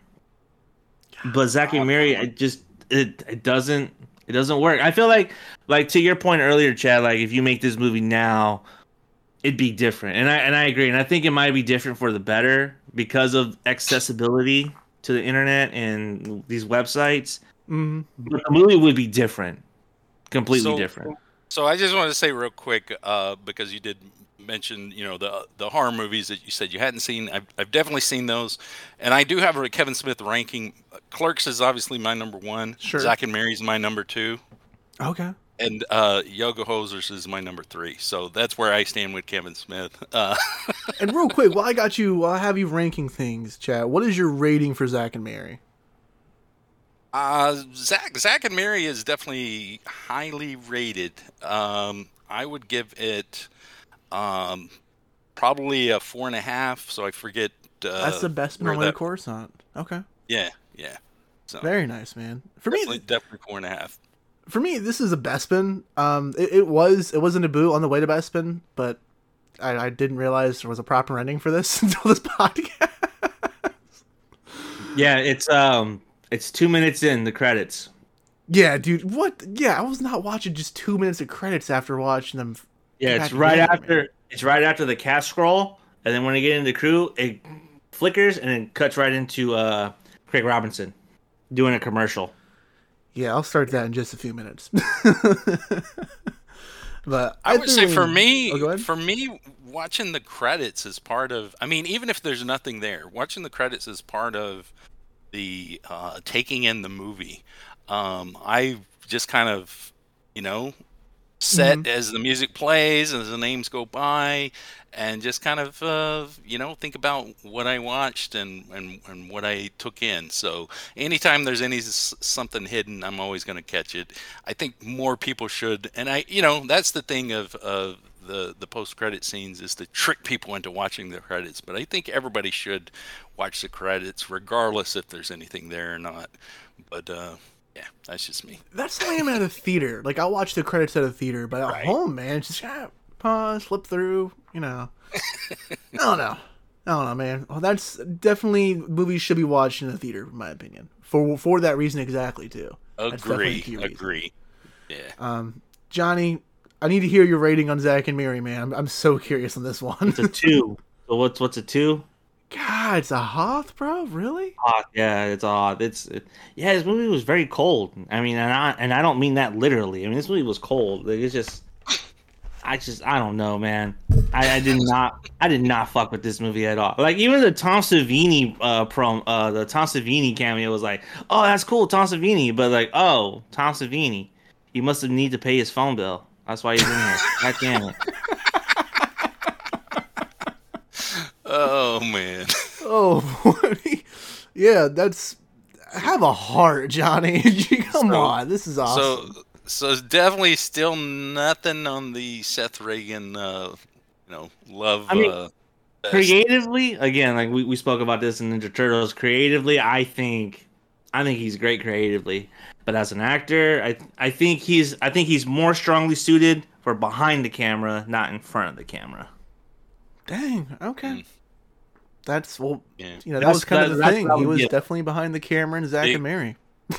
B: But Zack and Miri, it just it it doesn't it doesn't work. I feel like like to your point earlier, Chad. Like if you make this movie now it'd be different. And I and I agree. And I think it might be different for the better because of accessibility to the internet and these websites.
A: Mhm.
B: But the movie would be different, completely
C: So-
B: different.
C: So I just wanted to say real quick, uh, because you did mention, you know, the the horror movies that you said you hadn't seen. I've, I've definitely seen those, and I do have a Kevin Smith ranking. Clerks is obviously my number one.
A: Sure.
C: Zack and Miri's my number two,
A: Okay.
C: and uh, Yoga Hosers is my number three. So that's where I stand with Kevin Smith. Uh,
A: And real quick, while I got you, while I have you ranking things, Chad, what is your rating for Zack and Miri?
C: Uh, Zach, Zack and Miri is definitely highly rated. Um, I would give it um, probably a four and a half. So I forget. Uh,
A: That's the best
C: where
A: Norway
C: that-
A: Coruscant. Okay.
C: Yeah, yeah. So
A: Very nice, man. For me,
C: definitely, definitely four and a half.
A: for me, this is a Bespin. Um, it, it was it was a Naboo on the way to Bespin, but I, I didn't realize there was a proper ending for this until this podcast.
B: Yeah, it's um it's two minutes in the credits.
A: Yeah, dude. What? Yeah, I was not watching just two minutes of credits after watching them.
B: Yeah, it's right after it's right after the cast scroll, and then when they get into the crew, it flickers and then cuts right into uh Craig Robinson doing a commercial.
A: Yeah, I'll start that in just a few minutes. but
C: I would say for me,
A: Oh,
C: for me, watching the credits is part of. I mean, even if there's nothing there, watching the credits is part of the uh, taking in the movie. Um, I just kind of, you know, set
A: Mhm.
C: as the music plays and as the names go by, and just kind of, uh, you know, think about what I watched and, and, and what I took in. So anytime there's any s- something hidden, I'm always going to catch it. I think more people should, and I, you know, that's the thing of of the the post credit scenes is to trick people into watching the credits. But I think everybody should watch the credits, regardless if there's anything there or not. But uh, yeah, that's just me.
A: That's the way I'm at a theater. Like I'll watch the credits at a theater, but at
C: Right.
A: home, man, it's just ah, pause, flip through. You know, I don't know. I don't know, man. Well, that's definitely movies should be watched in a theater, in my opinion. For for that reason exactly too. That's definitely a
C: Agree,
A: reason.
C: agree. Yeah.
A: Um, Johnny, I need to hear your rating on Zack and Miri, man. I'm, I'm so curious on this one.
B: It's a two. so what's what's a two?
A: God, it's a Hoth, bro. Really?
B: Yeah, it's odd. It's it, yeah. This movie was very cold. I mean, and I and I don't mean that literally. I mean, this movie was cold. Like, it's just, I just I don't know, man. I, I did not I did not fuck with this movie at all. Like even the Tom Savini uh prom uh the Tom Savini cameo was like, oh that's cool, Tom Savini, but like oh Tom Savini, he must have need to pay his phone bill. That's why he's in here. God damn it.
C: Oh man.
A: Oh, yeah. That's have a heart, Johnny. Come
C: So-
A: on, this is awesome.
C: So, so it's definitely still nothing on the Seth Rogen, uh, you know, love.
B: I mean,
C: uh,
B: creatively again like we, we spoke about this in ninja turtles creatively i think i think he's great creatively but as an actor i i think he's i think he's more strongly suited for behind the camera not in front of the camera
A: Dang. Okay. That's well.
C: Yeah.
A: You know, that
B: That's-
A: was kind of the thing. He was
B: give.
A: definitely behind the camera and Zack
C: Big-
A: and Miri.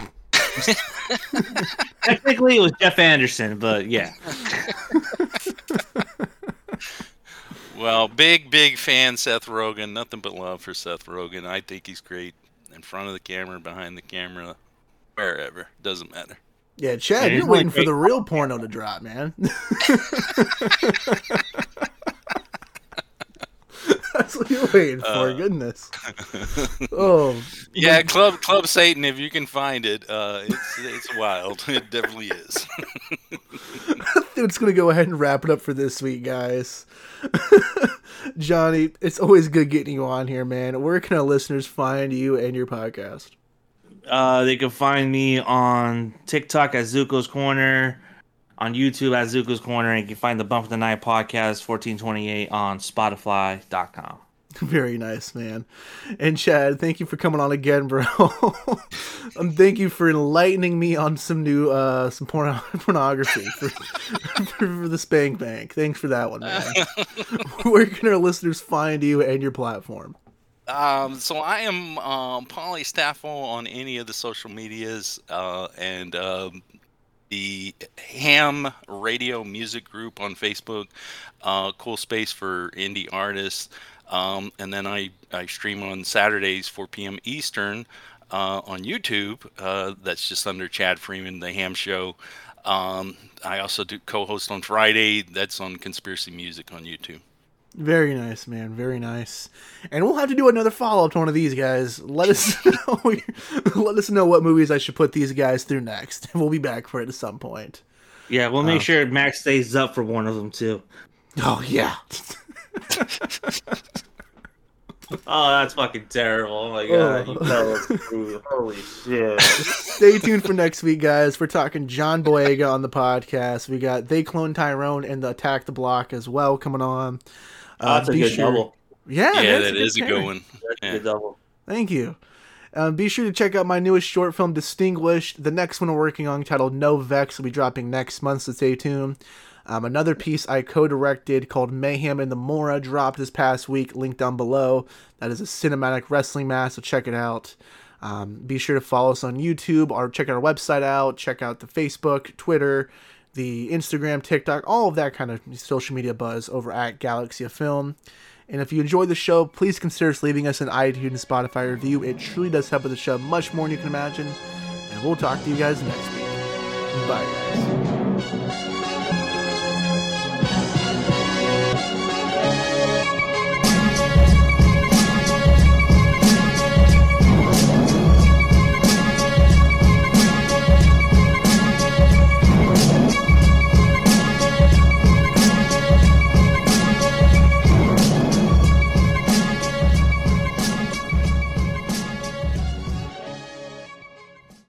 B: technically it was jeff anderson but yeah
C: Well, big, big fan, Seth Rogen. Nothing but love for Seth Rogen. I think he's great in front of the camera, behind the camera, wherever. Doesn't matter.
A: Yeah, Chad,
B: Yeah,
A: you're waiting
B: really
A: for the real porno to drop, man. That's what you're waiting for.
C: Uh,
A: Goodness. Oh.
C: Yeah, Club Club Satan. If you can find it, uh, it's it's wild. It definitely is.
A: it's gonna go ahead and wrap it up for this week, guys. Johnny, it's always good getting you on here, man. Where can our listeners find you and your podcast?
B: Uh, they can find me on TikTok at Zuko's Corner, on YouTube at Zuko's Corner, and you can find the Bump of the Night podcast 1428 on Spotify.com.
A: Very nice, man. And Chad, thank you for coming on again, bro. um, thank you for enlightening me on some new uh some porno- pornography for, for, for the Spank Bank. Thanks for that one, man. Where can our listeners find you and your platform?
C: Um, so I am um, Pollystaffle on any of the social medias, uh, and um, the Ham Radio Music Group on Facebook. Uh, cool space for indie artists. Um, and then I, I stream on Saturdays 4 p.m. Eastern uh, on YouTube. Uh, that's just under Chad Freeman, The Ham Show. Um, I also do co-host on Friday. That's on Conspiracy Music on YouTube.
A: Very nice, man. Very nice. And we'll have to do another follow up to one of these guys. Let us know. let us know what movies I should put these guys through next. We'll be back for it at some point.
B: Yeah, we'll make
A: Um,
B: sure Max stays up for one of them too.
A: Oh yeah.
B: Oh, that's fucking terrible. Oh my god,
A: Oh.
B: you tell us the truth. Holy shit.
A: Stay tuned for next week, guys. We're talking John Boyega on the podcast. We got They Clone Tyrone and the Attack the Block as well coming on.
B: Oh, that's a
A: be
B: good double.
A: Yeah,
C: yeah,
A: man, it's
C: that is a good one.
B: That's a
C: Yeah.
B: good double.
A: Thank you. Um, be sure to check out my newest short film, Distinguished. The next one we're working on, titled No Vex, will be dropping next month, so stay tuned. Um, another piece I co directed called Mayhem in the Morra dropped this past week, linked down below. That is a cinematic wrestling match, so check it out. Um, be sure to follow us on YouTube or check our website out. Check out the Facebook, Twitter, the Instagram, TikTok, all of that kind of social media buzz over at Galaxy of Film. And if you enjoyed the show, please consider leaving us an iTunes and Spotify review. It truly does help with the show much more than you can imagine. And we'll talk to you guys next week. Bye, guys.